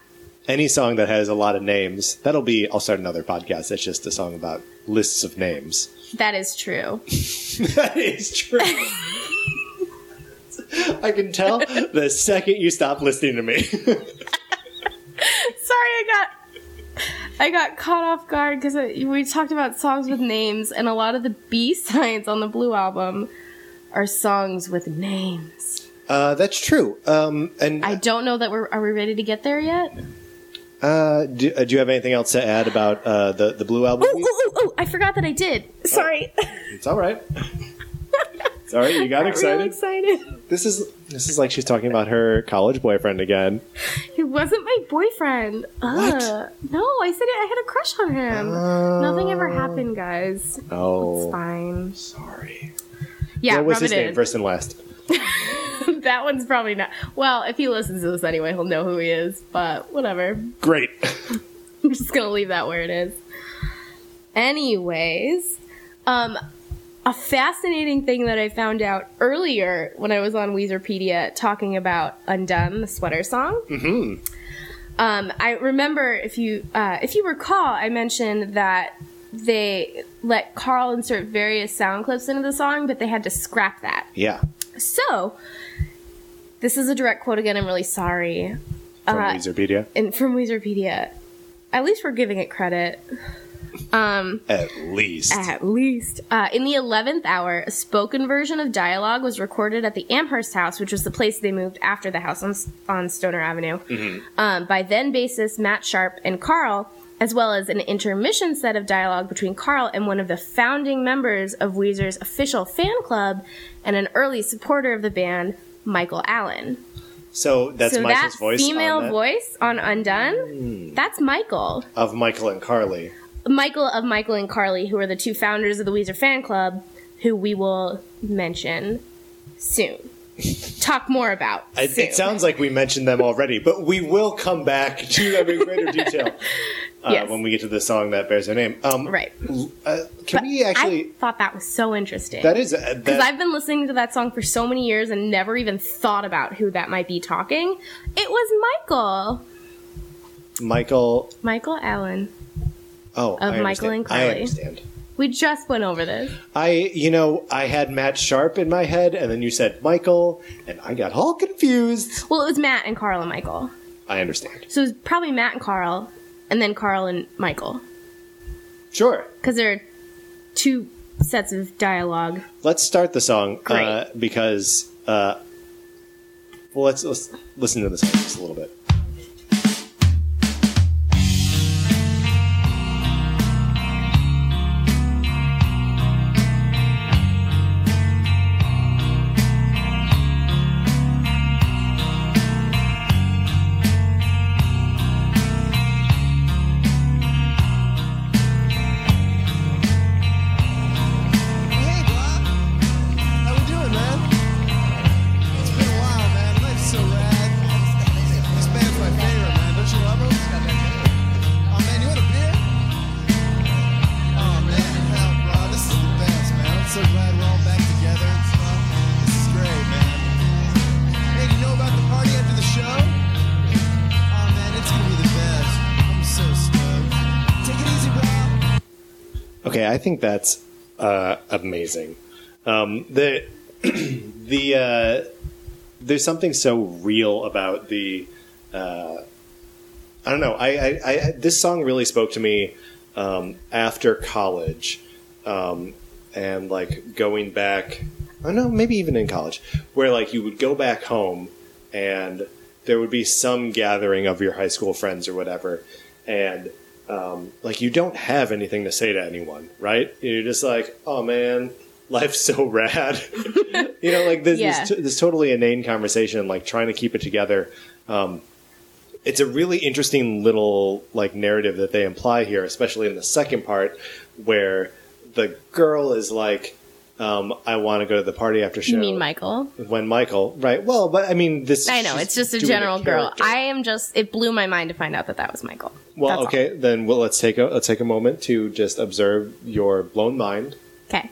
Any song that has a lot of names, that'll be. I'll start another podcast. That's just a song about lists of names. that is true. [LAUGHS] That is true. I can tell the second you stop listening to me. [LAUGHS] Sorry, I got I got caught off guard because uh, we talked about songs with names, and a lot of the B [LAUGHS] sides on the Blue album are songs with names. uh, that's true. Um, and I don't know that we're are we ready to get there yet? uh, do, uh, do you have anything else to add about uh, the the Blue album? Oh, oh, oh, oh! I forgot that I did. Sorry. It's all right. It's all right. You got Real excited. excited. This is this is like she's talking about her college boyfriend again. He wasn't my boyfriend. What? Ugh. No, I said it. I had a crush on him. Nothing ever happened, guys. Oh, it's Oh, fine. sorry. Yeah, what was his name, in. first and last? [LAUGHS] that one's probably not. Well, if he listens to this anyway, he'll know who he is. But whatever. Great. [LAUGHS] I'm just gonna leave that where it is. Anyways, um, a fascinating thing that I found out earlier when I was on Weezerpedia talking about "Undone," the sweater song. Mm-hmm. Um, I remember if you uh, if you recall, I mentioned that they let Karl insert various sound clips into the song, but they had to scrap that. Yeah, So, this is a direct quote again. I'm really sorry. from Uh, Weezerpedia. and from Weezerpedia. At least we're giving it credit. Um, At least. at least. Uh, in the 11th hour, a spoken version of dialogue was recorded at the Amherst House, which was the place they moved after the house on, on Stoner Avenue, um, by then bassist Matt Sharp and Karl, as well as an intermission set of dialogue between Karl and one of the founding members of Weezer's official fan club and an early supporter of the band, Mykel Allan. so that's so Mykel's that voice. female on that? voice on Undone, hmm. that's Mykel. of Mykel and Carli. Mykel of Mykel and Carli, who are the two founders of the Weezer fan club, who we will mention soon. Talk more about. It, soon. it sounds like we mentioned them already, but we will come back to them in greater detail [LAUGHS] uh, Yes. when we get to the song that bears their name. Um, right. Uh, can But we actually? I thought that was so interesting. that is uh, because I've been listening to that song for so many years and never even thought about who that might be talking. It was Mykel. Mykel. Mykel Allan. Oh, Of I Mykel understand. and I understand. We just went over this. I, you know, I had Matt Sharp in my head, and then you said Mykel, and I got all confused. Well, it was Matt and Karl and Mykel. I understand. So it was probably Matt and Karl, and then Karl and Mykel. Sure. because there are two sets of dialogue. Let's start the song uh, because, uh, well, let's, let's listen to this just a little bit. Think that's uh, amazing. Um, the [CLEARS THROAT] the uh, there's something so real about the uh, I don't know. I, I, I this song really spoke to me um, after college, um, and like going back. I don't know, maybe even in college, where like you would go back home and there would be some gathering of your high school friends or whatever, and um, like you don't have anything to say to anyone, right? You're just like, oh man, life's so [LAUGHS] rad. you know, like this, Yeah. this, this totally inane conversation, like trying to keep it together. Um, it's a really interesting little like narrative that they imply here, especially in the second part, where the girl is like, um, "I want to go to the party after show." You mean Mykel? when Mykel, right? Well, but I mean, this. I know it's just a general girl. I am just. It blew my mind to find out that that was Mykel. Well, That's all. okay, then well, let's take a let's take a moment to just observe your blown mind. Okay,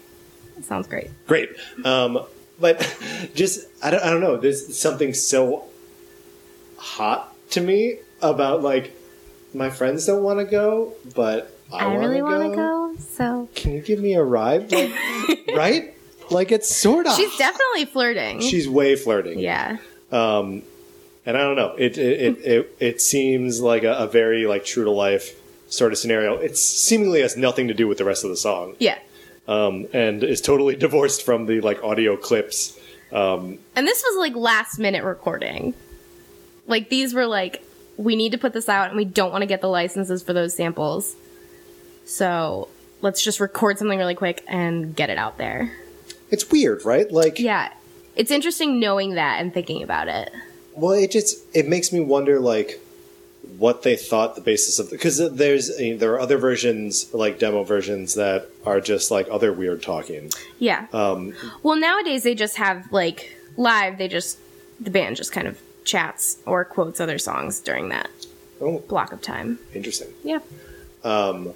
sounds great. Great, um, but [LAUGHS] just I don't I don't know. There's something so hot to me about like my friends don't want to go, but I, I, really want to go. So Can you give me a ride? Like, [LAUGHS] right? Like it's sort of. she's definitely flirting. She's way flirting. yeah. Um, and I don't know. It it it, it, it seems like a, a very like true to life sort of scenario. It seemingly has nothing to do with the rest of the song, Yeah. um, and is totally [LAUGHS] divorced from the like audio clips. Um, And this was like last minute recording. Like these were like, we need to put this out and we don't want to get the licenses for those samples. So let's just record something really quick and get it out there. it's weird, right? Like, Yeah. It's interesting knowing that and thinking about it. well, it just it makes me wonder like what they thought the basis of because there's there are other versions like demo versions that are just like other weird talking. Yeah. Um, well, nowadays they just have like live, they just, the band just kind of chats or quotes other songs during that oh, block of time. interesting. Yeah. Um,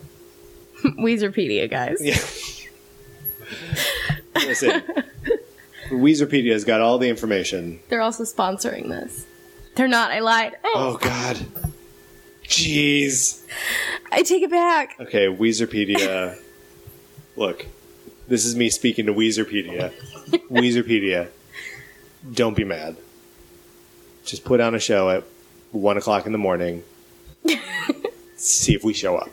[LAUGHS] Weezerpedia, guys. Yeah. Listen, Weezerpedia's got all the information. They're also sponsoring this. They're not. I lied. Oh God, jeez. I take it back. Okay, Weezerpedia. Look, this is me speaking to Weezerpedia. Weezerpedia, don't be mad. Just put on a show at one o'clock in the morning. [LAUGHS] See if we show up.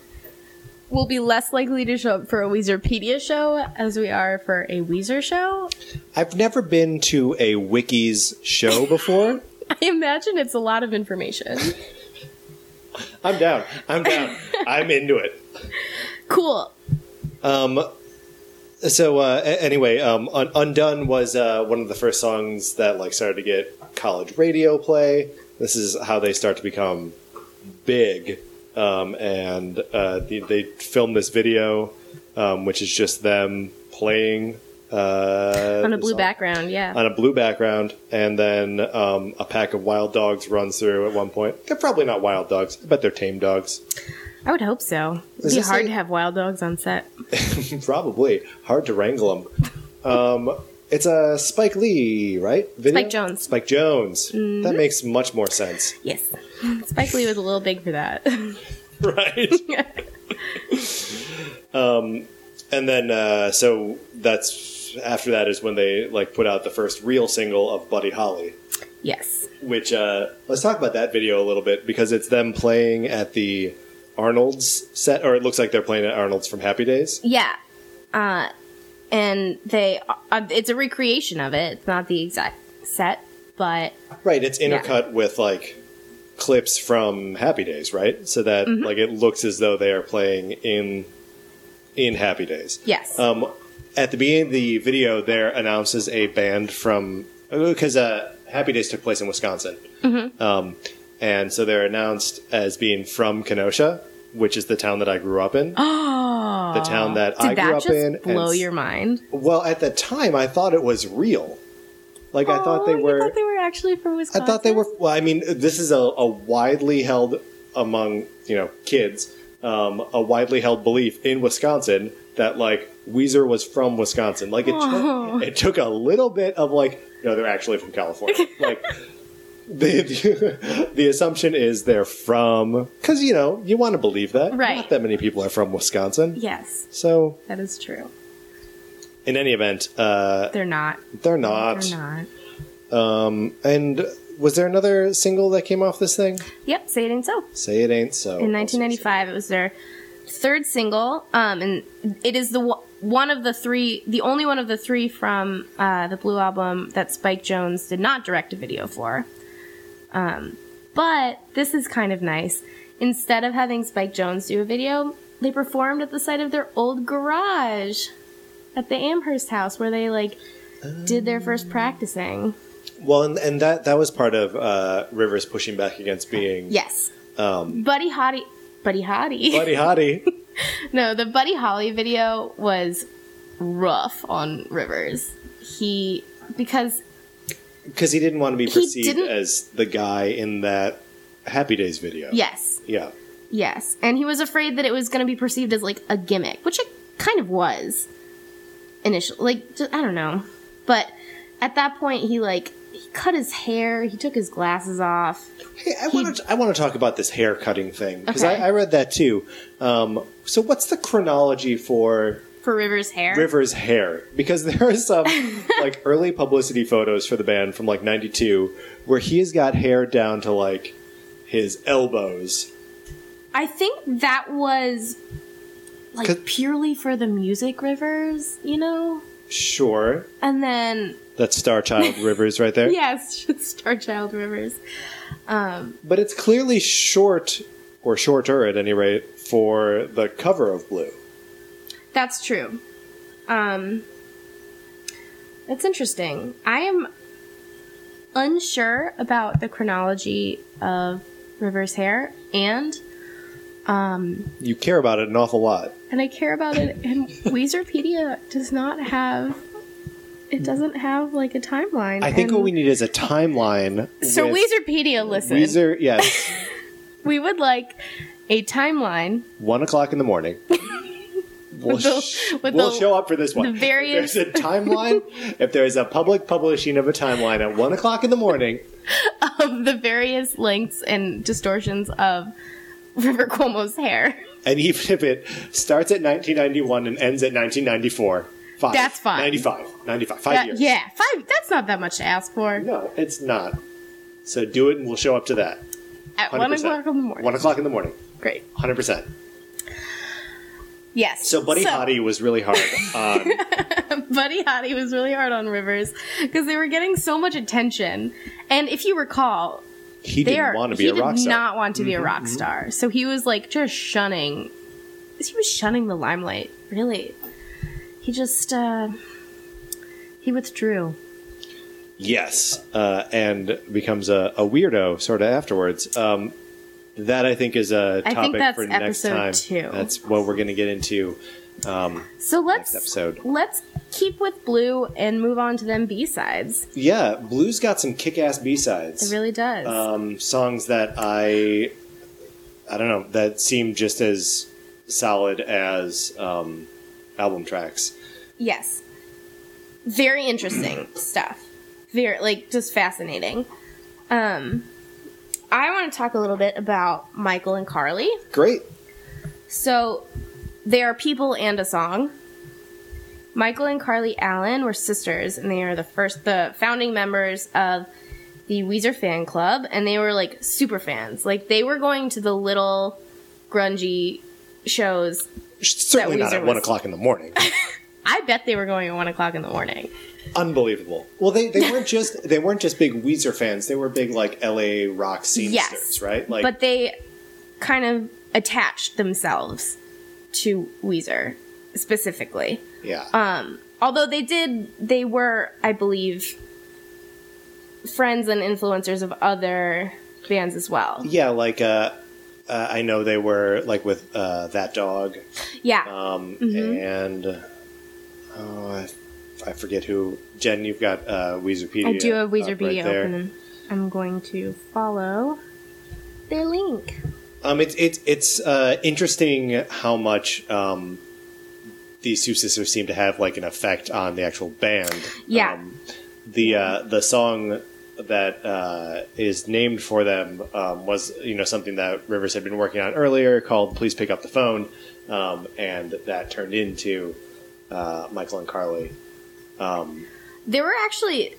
We'll be less likely to show up for a Weezerpedia show as we are for a Weezer show. I've never been to a Wikis show [LAUGHS] before. I imagine it's a lot of information. I'm down. I'm down. I'm into it. cool. Um, so uh, anyway, um, "Undone" was uh, one of the first songs that like started to get college radio play. This is how they start to become big, um, and uh, they, they filmed this video, um, which is just them playing uh, On a blue song background, yeah. on a blue background, and then um, a pack of wild dogs runs through at one point. They're probably not wild dogs. I bet they're tame dogs. I would hope so. It'd Is be hard like- to have wild dogs on set. [LAUGHS] Probably hard to wrangle them. Um, it's a Spike Lee, right? Video? Spike Jonze. Spike Jonze. That makes much more sense, Yes. [LAUGHS] Spike Lee was a little big for that. [LAUGHS] right? [LAUGHS] um, and then uh, so that's after that is when they like put out the first real single of Buddy Holly. yes. Which uh, let's talk about that video a little bit because it's them playing at the Arnold's set, or it looks like they're playing at Arnold's from Happy Days. Yeah. Uh, and they, uh, it's a recreation of it. It's not the exact set, but Right, it's intercut with like clips from Happy Days, right? So that Mm-hmm. like it looks as though they are playing in in Happy Days. yes. Um, at the beginning of the video, there announces a band from because uh, Happy Days took place in Wisconsin, Mm-hmm. um, and so they're announced as being from Kenosha, which is the town that I grew up in. oh. the town that Did I grew that up just in. blow s- your mind? Well, at the time, I thought it was real. Like I thought they were. thought they were actually from Wisconsin. I thought they were. Well, I mean, this is a, a widely held among you know kids, um, a widely held belief in Wisconsin that like Weezer was from Wisconsin. Like it, Oh. took, it took a little bit of like, no, they're actually from California. [LAUGHS] like, the, the [LAUGHS] the assumption is they're from because you know you want to believe that Right. Not that many people are from Wisconsin, Yes, so that is true. In any event, uh, They're not. they're not. They're not. And was there another single that came off this thing? Yep, say it ain't so. Say it ain't so. In 1995, it was their third single, um, and it is the w- one of the three, the only one of the three from uh, the Blue album that Spike Jonze did not direct a video for. Um, but this is kind of nice. Instead of having Spike Jonze do a video, they performed at the site of their old garage at the Amherst house where they like did their first practicing. Well, and, and that that was part of uh, Rivers pushing back against being Yes. Buddy Hottie. Buddy Hottie. Buddy Hottie. [LAUGHS] No, the Buddy Holly video was rough on Rivers. He because Because he didn't want to be perceived as the guy in that Happy Days video. yes, Yeah. yes, and he was afraid that it was going to be perceived as like a gimmick, which it kind of was initially. Like I don't know, but at that point he like he cut his hair, he took his glasses off. Hey, I want to I want to talk about this hair cutting thing because Okay. I, I read that too. Um, so, what's the chronology for For Rivers' hair, Rivers' hair? Because there are some [LAUGHS] like early publicity photos for the band from like '92 where he's got hair down to like his elbows. I think that was like purely for the music, Rivers. You know, Sure, and then that's Star Child Rivers right there. [LAUGHS] yes, Star Child Rivers. Um, But it's clearly short, or shorter at any rate, for the cover of Blue. That's true. Um, that's interesting. I am unsure about the chronology of River's hair, and You care about it an awful lot. And I care about it. And Weezerpedia does not have. It doesn't have like a timeline. I think and what we need is a timeline. So with Weezerpedia, listen. Weezer, yes, [LAUGHS] we would like a timeline one o'clock in the morning. [LAUGHS] We'll, With the- with we'll the- show up for this one. the various- If there's a timeline, if there's a public publishing of a timeline at one o'clock in the morning, [LAUGHS] of the various lengths and distortions of River Cuomo's hair. And even [LAUGHS] if it starts at 1991 and ends at 1994, five. That's fine. 95, 95, five That- years. yeah, five. That's not that much to ask for. No, it's not. So do it, and we'll show up to that. At 100%. one o'clock in the morning. One o'clock in the morning, Great. hundred percent. Yes. So Buddy Hottie was really hard on. [LAUGHS] Buddy Hottie was really hard on Rivers because they were getting so much attention. And if you recall, He didn't are want to be a did rock star. Mm-hmm, not want to be a rock star. So he was like just shunning. He was shunning the limelight. Really, he just uh, he withdrew. Yes, uh, and becomes a, a weirdo sort of afterwards. Um, that I think is a topic think that's for next episode time. two. That's what we're going to get into. Um, So let's episode. let's keep with Blue and move on to them B sides. Yeah, Blue's got some kick-ass B-sides. It really does. um, songs that I, I don't know, that seem just as solid as um, album tracks. Yes. Very interesting [CLEARS THROAT] stuff. Very like just fascinating. Um I want to talk a little bit about Mykel and Carli. Great. So they are people and a song. Mykel and Carli Allan were sisters and they are the first the founding members of the Weezer fan club and they were like super fans. Like they were going to the little grungy shows. Certainly not Weezer at one o'clock in the morning. [LAUGHS] I bet they were going at one o'clock in the morning. Unbelievable. Well, they, they weren't just they weren't just big Weezer fans. They were big like L.A. rock scenesters, yes, right? Like, but they kind of attached themselves to Weezer specifically. yeah, Um, although they did, they were, I believe, friends and influencers of other bands as well. yeah. Like, uh, uh, I know they were like with uh, that dog, Yeah, um, Mm-hmm. and oh, I, I forget who. Jen, you've got uh, Weezerpedia. I do have right Weezerpedia there. open, and I'm going to follow their link. Um, it's it's it's uh, interesting how much um, these two sisters seem to have like an effect on the actual band. Yeah. Um, the uh, the song that uh, is named for them um, was you know something that Rivers had been working on earlier called "Please Pick Up the Phone," um, and that turned into uh, Mykel and Carli. There were actually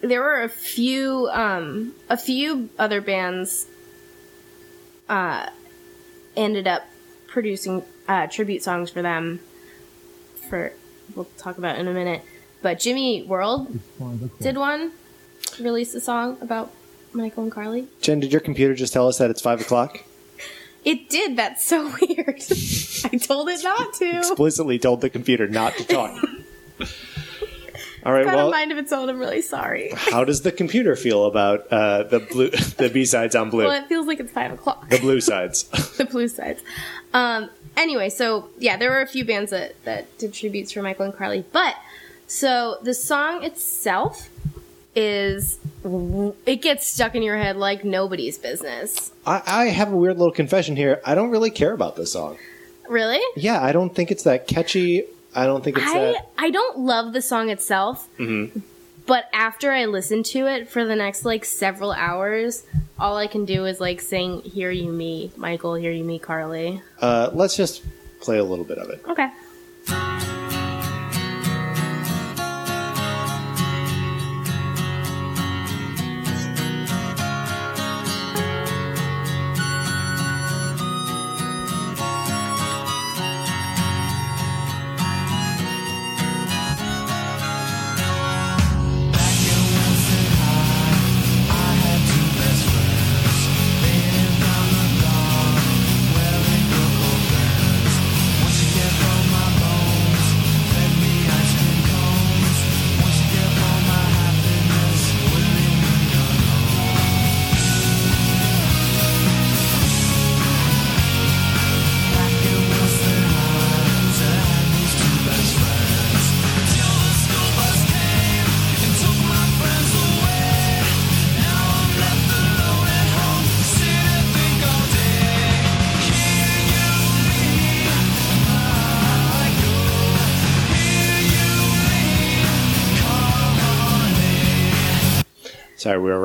there were a few um a few other bands uh ended up producing uh tribute songs for them for we'll talk about in a minute. But Jimmy World did one, released a song about Mykel and Carli. Jen, did your computer just tell us that it's five o'clock? [LAUGHS] It did. That's so [LAUGHS] weird. I told it not to. Explicitly told the computer not to talk. [LAUGHS] All right. Got Well, a mind of its own. I'm really sorry. how does the computer feel about uh, the blue, the B sides on blue, Well, it feels like it's five o'clock. the blue sides? the blue sides. Um, anyway, so yeah, there were a few bands that, that did tributes for Mykel and Carli, but so the song itself is it gets stuck in your head like nobody's business. I, I have a weird little confession here. I don't really care about this song. Really? Yeah, I don't think it's that catchy. I don't think it's I that. I don't love the song itself. Mm-hmm. But after I listen to it for the next like several hours, all I can do is like sing "Hear You Me, Mykel, Hear You Me, Carli." Uh, let's just play a little bit of it. Okay.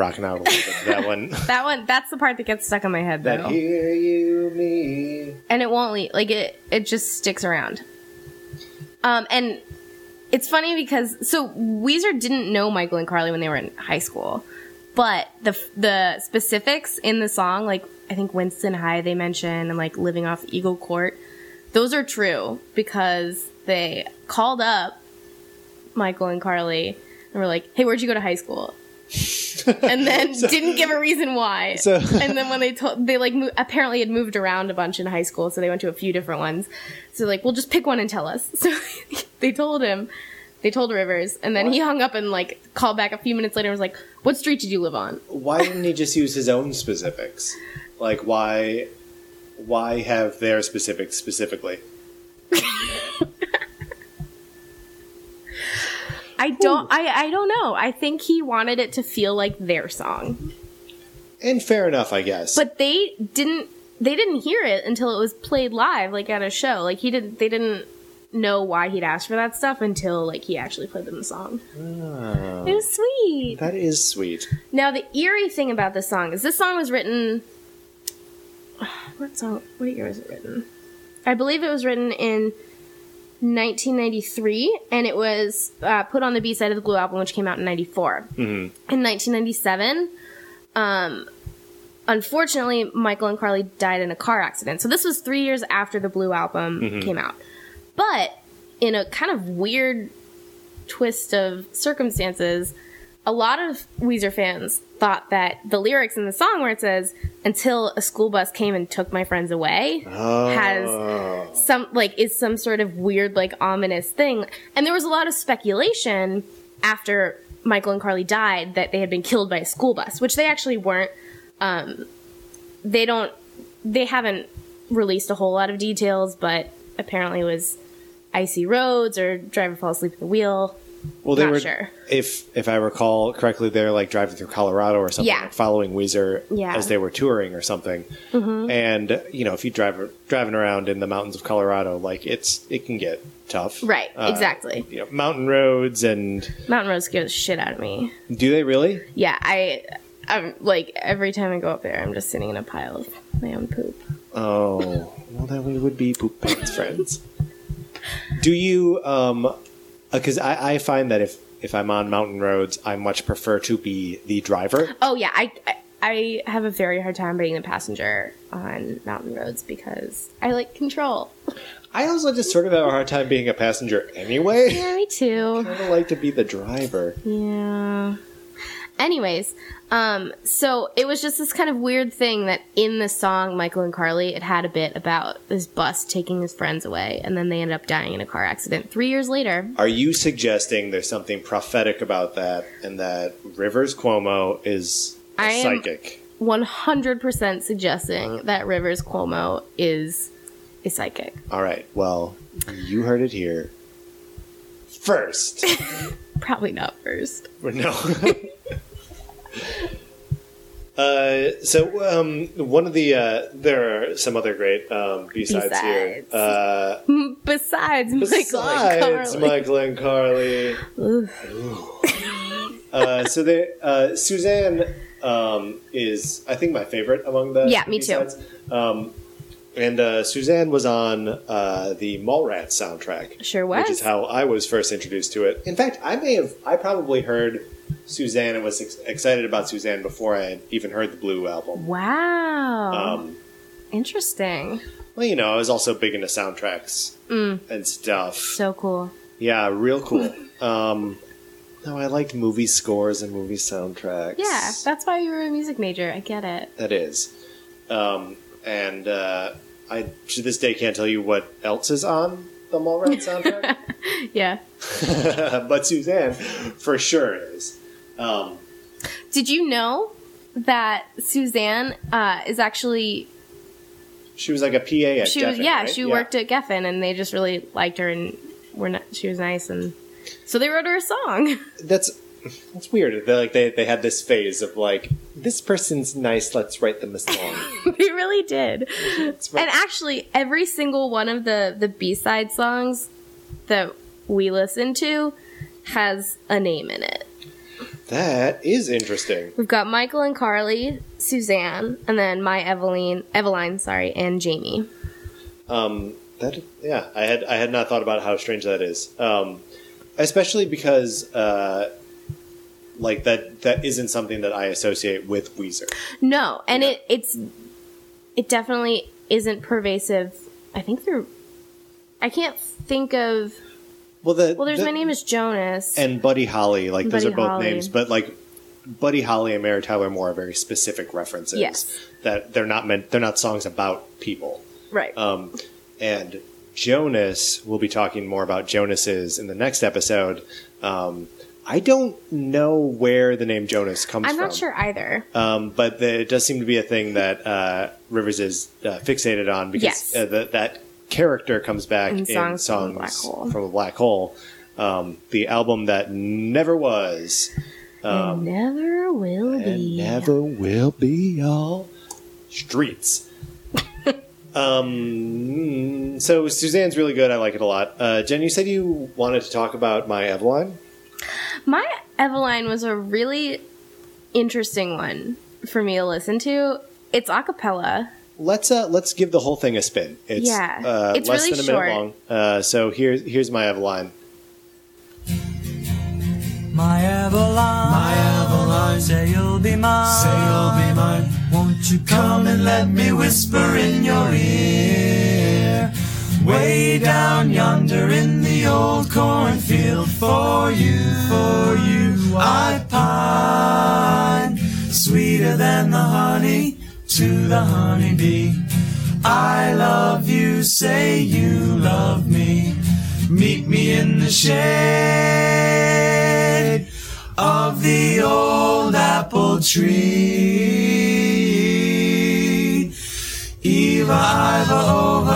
Rocking out a little bit. That one. [LAUGHS] That one that's the part that gets stuck in my head though. that hear you me. and it won't leave. Like it, it just sticks around. Um, and it's funny because so Weezer didn't know Mykel and Carli when they were in high school, but the the specifics in the song, like I think Winston High they mention and like living off Eagle Court, those are true because they called up Mykel and Carli and were like, "Hey, where'd you go to high school?" [LAUGHS] and then didn't give a reason why. So- [LAUGHS] and then when they told, they like mo- apparently had moved around a bunch in high school, so they went to a few different ones. So like, we'll just pick one and tell us. [LAUGHS] So they told him, they told Rivers, and then he hung up and like called back a few minutes later and was like, "What street did you live on?" Why didn't he just use his own specifics? Like why? Why have their specifics specifically? I don't, I, I don't know. I think he wanted it to feel like their song, And fair enough, I guess. but they didn't. They didn't hear it until it was played live, like at a show. Like he didn't. They didn't know why he'd asked for that stuff until like he actually played them the song. Oh. It was sweet. that is sweet. Now the eerie thing about this song is this song was written. [SIGHS] What song? What year was it written? I believe it was written in 1993, and it was uh, put on the B side of the Blue album, which came out in '94. In 1997, um, unfortunately, Mykel and Carli died in a car accident. So this was three years after the Blue album came out. But in a kind of weird twist of circumstances, a lot of Weezer fans thought that the lyrics in the song where it says "until a school bus came and took my friends away" has some like is some sort of weird like ominous thing. And there was a lot of speculation after Mykel and Carli died that they had been killed by a school bus, which they actually weren't. Um, they don't. They haven't released a whole lot of details, but apparently it was icy roads or driver fall asleep at the wheel. Well, they Not were, sure. if if I recall correctly, they're like driving through Colorado or something, Yeah. like following Weezer Yeah. Mm-hmm. as they were touring or something. And you know, if you drive driving around in the mountains of Colorado, like it's it can get tough. Right, Uh, exactly. You know, mountain roads and Mountain roads scare the shit out of me. do they really? Yeah, I, I'm like every time I go up there, I'm just sitting in a pile of my own poop. Oh, well, then we would be poop pants friends. Do you? Um, Uh, because I, I find that if if I'm on mountain roads, I much prefer to be the driver. Oh yeah, I, I I have a very hard time being a passenger on mountain roads because I like control. I also just sort of have a hard time being a passenger anyway. Yeah, me too. [LAUGHS] I don't like to be the driver. Yeah. Anyways, um, so it was just this kind of weird thing that in the song Mykel and Carli, it had a bit about this bus taking his friends away, and then they ended up dying in a car accident three years later. Are you suggesting there's something prophetic about that, and that Rivers Cuomo is I am- psychic? 100% suggesting that Rivers Cuomo is a psychic. All right. Well, you heard it here first. [LAUGHS] Probably not first. [LAUGHS] No. [LAUGHS] [LAUGHS] uh, so um, one of the uh, there are some other great um, B-sides, here. Uh, [LAUGHS] Besides, Mykel besides and Carli. Mykel and Carli. uh, so they uh, Suzanne um, is I think my favorite among the Yeah, me too. B-sides. Um, and uh, Suzanne was on uh, the Mallrats soundtrack. Sure Which is how I was first introduced to it. In fact, I may have, I probably heard Suzanne and was ex- excited about Suzanne before I had even heard the Blue album. Wow. Um, Interesting. well, you know, I was also big into soundtracks Mm. and stuff. So cool. Yeah, real cool. um, no, I liked movie scores and movie soundtracks. Yeah, that's why you were a music major. I get it. that is. Um, and uh, I to this day can't tell you what else is on the Mallrats soundtrack. [LAUGHS] Yeah. [LAUGHS] but Suzanne, for sure, is. Um, Did you know that Suzanne uh, is actually she was like a PA at she was yeah right? she worked at Geffen and they just really liked her and were not, she was nice and so they wrote her a song. [LAUGHS] That's [LAUGHS] that's weird. They like they they had this phase of like this person's nice. Let's write them a song. [LAUGHS] they really did. And actually, every single one of the the B side songs that we listen to has a name in it. that is interesting. We've got Michael and Carly, Suzanne, and then my Evaline, Evaline, sorry, and Jamie. Um, that yeah, I had I had not thought about how strange that is. Um, especially because uh, like that that isn't something that I associate with Weezer. No, and Yeah. it it's it definitely isn't pervasive. I think they're. I can't think of. Well, the Well, there's the- my name is Jonas. and Buddy Holly. Like those Buddy are both Holly. names, but like Buddy Holly and Mary Tyler Moore are very specific references. Yes. that they're not meant. They're not songs about people. right. Um, and Jonas, we'll be talking more about Jonas's in the next episode. Um, I don't know where the name Jonas comes from. I'm from. not sure either. Um, but the, it does seem to be a thing that uh, Rivers is uh, fixated on because Yes. uh, that that character comes back In Songs songs, from a Black Hole. from a black hole. Um, the album that never was and never will and be. never will be all streets. [LAUGHS] um, so Suzanne's really good. I like it a lot. Uh, Jen, you said you wanted to talk about my Evaline. My Evaline was a really interesting one for me to listen to. It's a cappella. Let's uh, let's give the whole thing a spin. It's Yeah. uh, It's less really than a short. minute long. Uh, so here's here's my Evaline. My Evaline, my Evaline, say you'll be mine, say you'll be mine. Won't you come and let me whisper in your ear? Way down yonder in the old cornfield, for you, for you, I pine. Sweeter than the honey to the honeybee. I love you, say you love me. Meet me in the shade of the old apple tree. Eva, Iva, over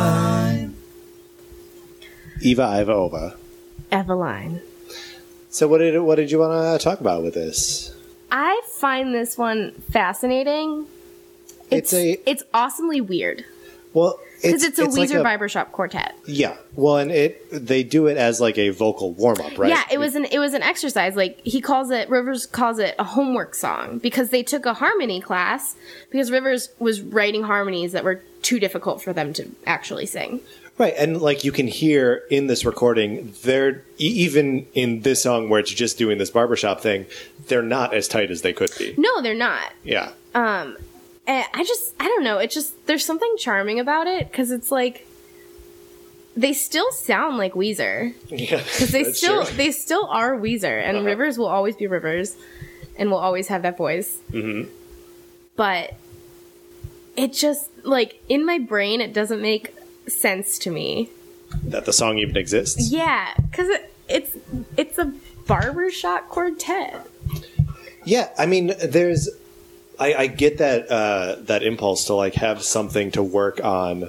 Evaline. Eva Iva Ova. Evaline. So what did what did you want to talk about with this? I find this one fascinating. It's a- it's awesomely weird. Well, because it's, a it's like Weezer a- barbershop quartet. Yeah. Well, and it they do it as like a vocal warm up, right? Yeah, it was an it was an exercise. Like he calls it Rivers calls it a homework song because they took a harmony class because Rivers was writing harmonies that were too difficult for them to actually sing. Right, and like you can hear in this recording, they're even in this song where it's just doing this barbershop thing, they're not as tight as they could be. No, they're not. Yeah. Um, and I just I don't know. It just there's something charming about it because it's like they still sound like Weezer [LAUGHS] Yeah. [LAUGHS] because they still true. they still are Weezer and Uh-huh. Rivers will always be Rivers and will always have that voice. Mhm. But it just like in my brain it doesn't make sense to me. that the song even exists. Yeah, because it, it's it's a barbershop quartet. Yeah, I mean, there's, I, I get that uh, that impulse to like have something to work on,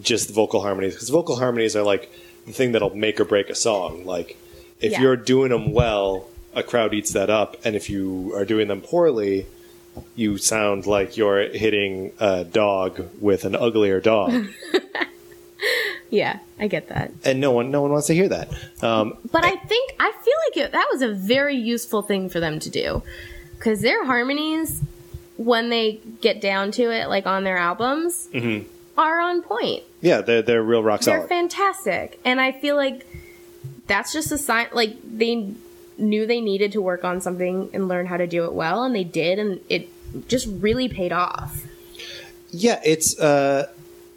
just vocal harmonies because vocal harmonies are like the thing that'll make or break a song. Like, if Yeah. you're doing them well, a crowd eats that up, and if you are doing them poorly, you sound like you're hitting a dog with an uglier dog, [LAUGHS] Yeah, I get that. and no one no one wants to hear that. Um, But I think I feel like it, that was a very useful thing for them to do because their harmonies, when they get down to it, like on their albums, are on point. yeah, they're they're real rock songs. They're fantastic, and I feel like that's just a sign. Like they knew they needed to work on something and learn how to do it well, and they did, and it just really paid off. Yeah, it's uh,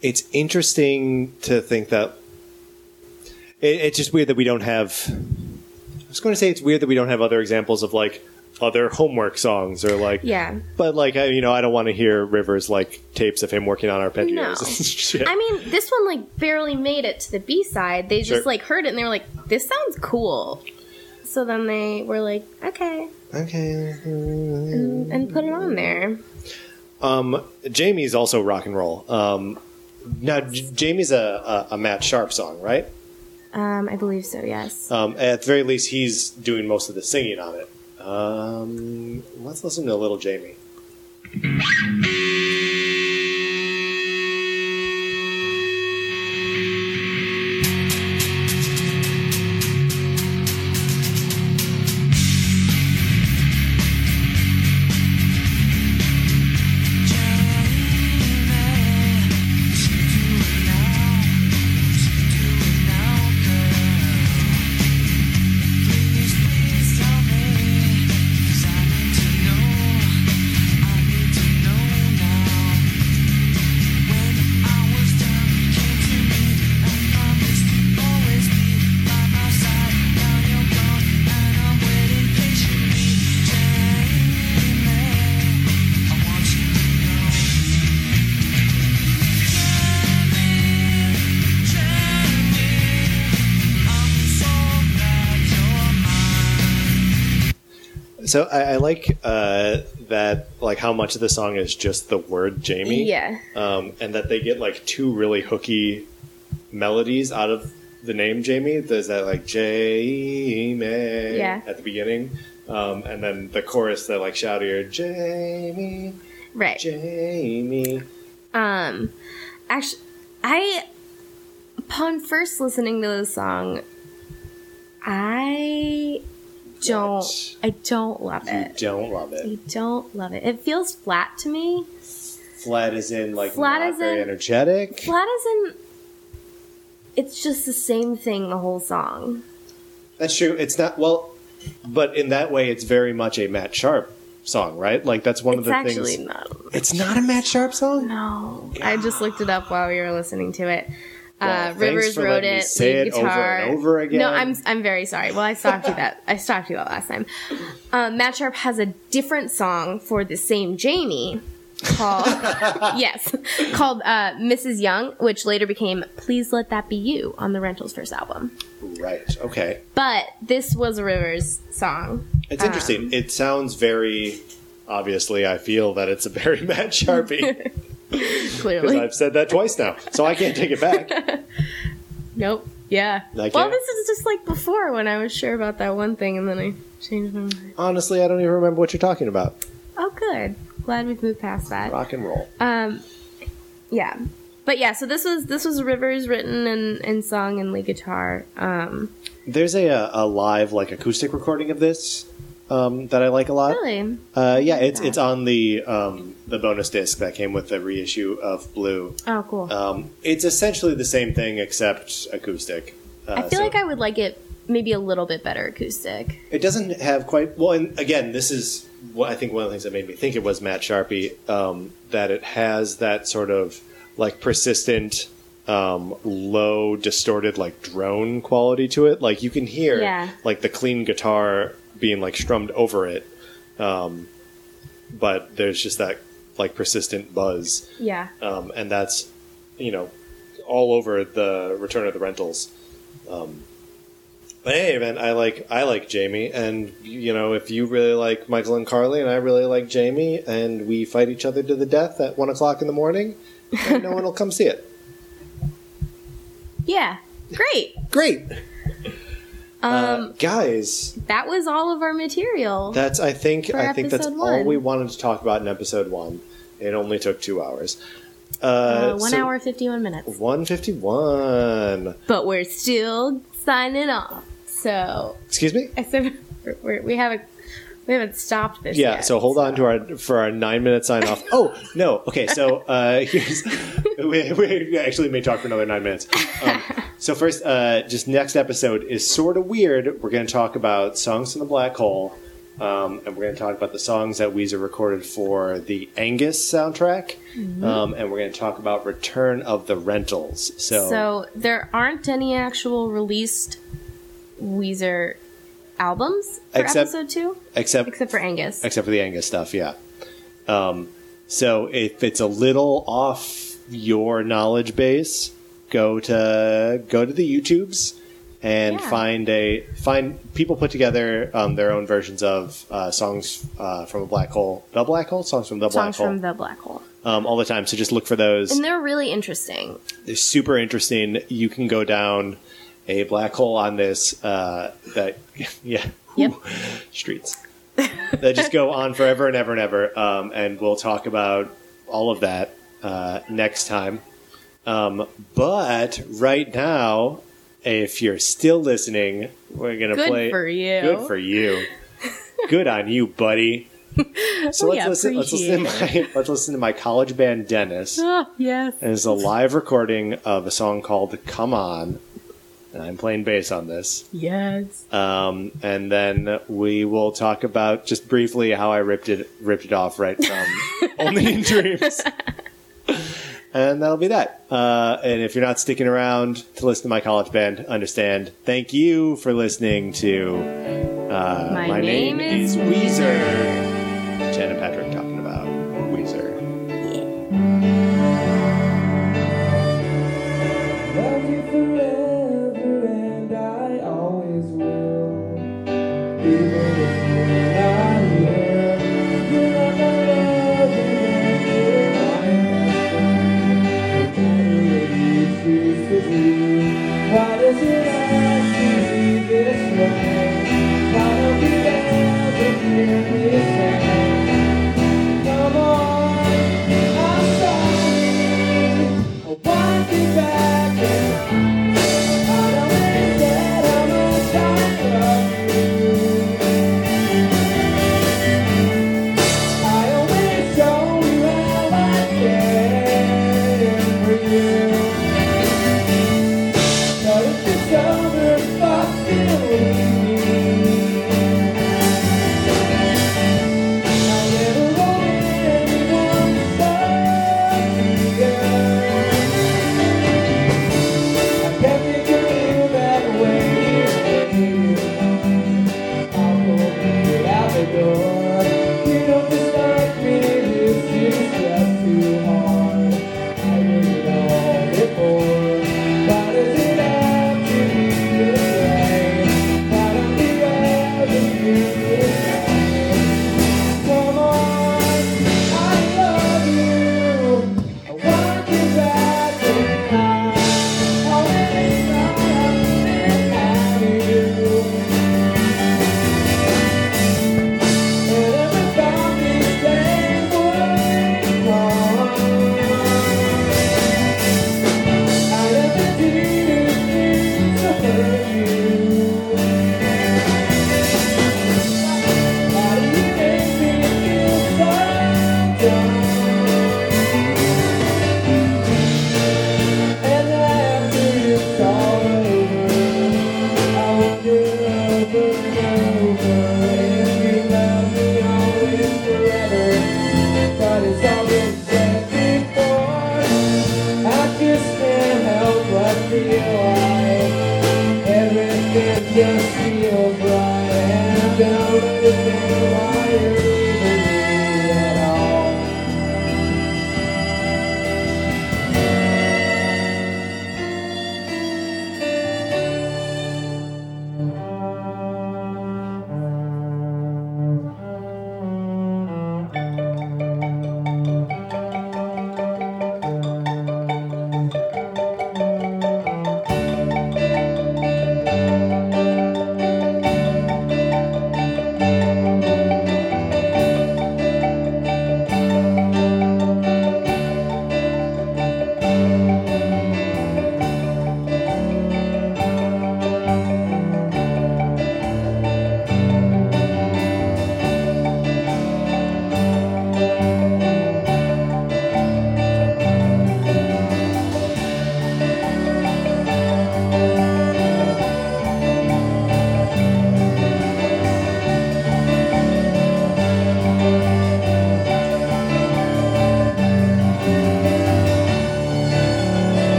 it's interesting to think that it, it's just weird that we don't have. I was going to say it's weird that we don't have other examples of like other homework songs or like Yeah. But like I, you know, I don't want to hear Rivers like tapes of him working on arpeggios. No. [LAUGHS] I mean, this one like barely made it to the B side. They Sure. just like heard it and they were like, "This sounds cool." So then they were like, "Okay," okay. and, and put it on there. Um, Jamie's also rock and roll. Um, now J- Jamie's a, a, a Matt Sharp song, right? Um, I believe so. Yes. Um, at the very least, he's doing most of the singing on it. Um, let's listen to little Jamie. So I, I like uh, that, like how much of the song is just the word Jamie. Yeah. Um, and that they get like two really hooky melodies out of the name Jamie. There's that like Jamie Yeah. at the beginning, um, and then the chorus that like shout here Jamie, Right. Jamie. Um, actually, I upon first listening to the song, I don't. I don't love You it. don't love it. I don't love it. It feels flat to me. Flat is in like Flat as very in- energetic. Flat as in. It's just the same thing the whole song. That's true. It's not well, but in that way, it's very much a Matt Sharp song, right? Like that's one It's of the actually things. not. It's not a Matt Sharp song. No, I just looked it up while we were listening to it. Well, uh, Rivers wrote it, say it over guitar. and over again. No, I'm I'm very sorry. Well, I stopped you that I stopped you that last time. Um, Matt Sharp has a different song for the same Jamie called [LAUGHS] yes called uh, Mrs. Young, which later became "Please Let That Be You" on the Rentals' first album. Right. Okay. But this was a Rivers song. It's interesting. it sounds very. Obviously, I feel that it's a very [LAUGHS] Matt Sharpie [LAUGHS] [LAUGHS] Clearly, I've said that twice now, so I can't take it back. [LAUGHS] nope. Yeah. Well, this is just like before when I was sure about that one thing and then I changed my mind. Honestly, I don't even remember what you're talking about. Oh, good. Glad we've moved past that. Rock and roll. Um, yeah, but yeah, so this was this was Rivers written and, and sung and lead guitar. Um, There's a, a live like acoustic recording of this um, that I like a lot. really, Uh, yeah, it's it's on the um, the bonus disc that came with the reissue of Blue. oh cool. Um, it's essentially the same thing except acoustic. Uh, I feel so like I would like it maybe a little bit better acoustic. it doesn't have quite well. And again, this is what I think one of the things that made me think it was Matt Sharpie um, that it has that sort of like persistent. Um, low distorted like drone quality to it like you can hear Yeah. like the clean guitar being like strummed over it um, but there's just that like persistent buzz Yeah, um, and that's you know all over the Return of the Rentals. Um, but hey, man, I like I like Jamie, and you know if you really like Mykel and Carli, and I really like Jamie, and we fight each other to the death at one o'clock in the morning, no one will come see it. [LAUGHS] yeah, great. Great, Um, uh, guys. that was all of our material. That's I think I think that's episode all we wanted to talk about in episode one. It only took two hours. Uh, uh, one so- hour fifty one minutes. One fifty one. But we're still signing off. So Excuse me. I said [LAUGHS] we're, we're, haven't we haven't stopped this. Yeah, yet, so hold on to our for our nine minute sign off. [LAUGHS] Oh no, okay. So uh, [LAUGHS] here's we, we actually may talk for another nine minutes. Um, so first, uh, just next episode is sort of weird. We're going to talk about songs from the black hole, um, and we're going to talk about the songs that Weezer recorded for the Angus soundtrack, um, and we're going to talk about Return of the Rentals. So, So there aren't any actual released Weezer albums for Except- episode two, except except for Angus. except for the Angus stuff, yeah. Um, so if it's a little off your knowledge base, go to go to the YouTubes and Yeah. find a find people put together um, their own versions of uh, songs uh, from a black hole, the black hole, songs from the black Songs hole, from the black hole, um, all the time. So just look for those. and they're really interesting. They're super interesting. You can go down a black hole on this uh, that [LAUGHS] yeah Yep. Whew. streets that just go on forever and ever and ever um, and we'll talk about all of that uh, next time um, but right now if you're still listening we're gonna Good play for you. good for you [LAUGHS] good on you buddy so We let's listen let's listen to my [LAUGHS] let's listen to my college band dennis Oh, yes. and it's a live recording of a song called "Come On," and I'm playing bass on this. Yes. Um, and then we will talk about just briefly how I ripped it ripped it off right from [LAUGHS] "Only in Dreams," and that'll be that. Uh, and if you're not sticking around to listen to my college band, understand. Thank you for listening to. Uh, My name is Weezer. Jen and Patrick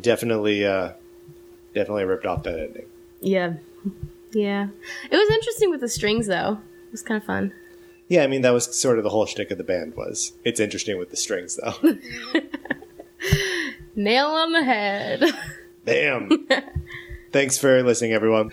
definitely, uh, definitely ripped off that ending. Yeah. Yeah. It was interesting with the strings though. It was kind of fun. Yeah, I mean that was sort of the whole shtick of the band. Was it's interesting with the strings though? [LAUGHS] Nail on the head. [LAUGHS] Bam. Thanks for listening, everyone.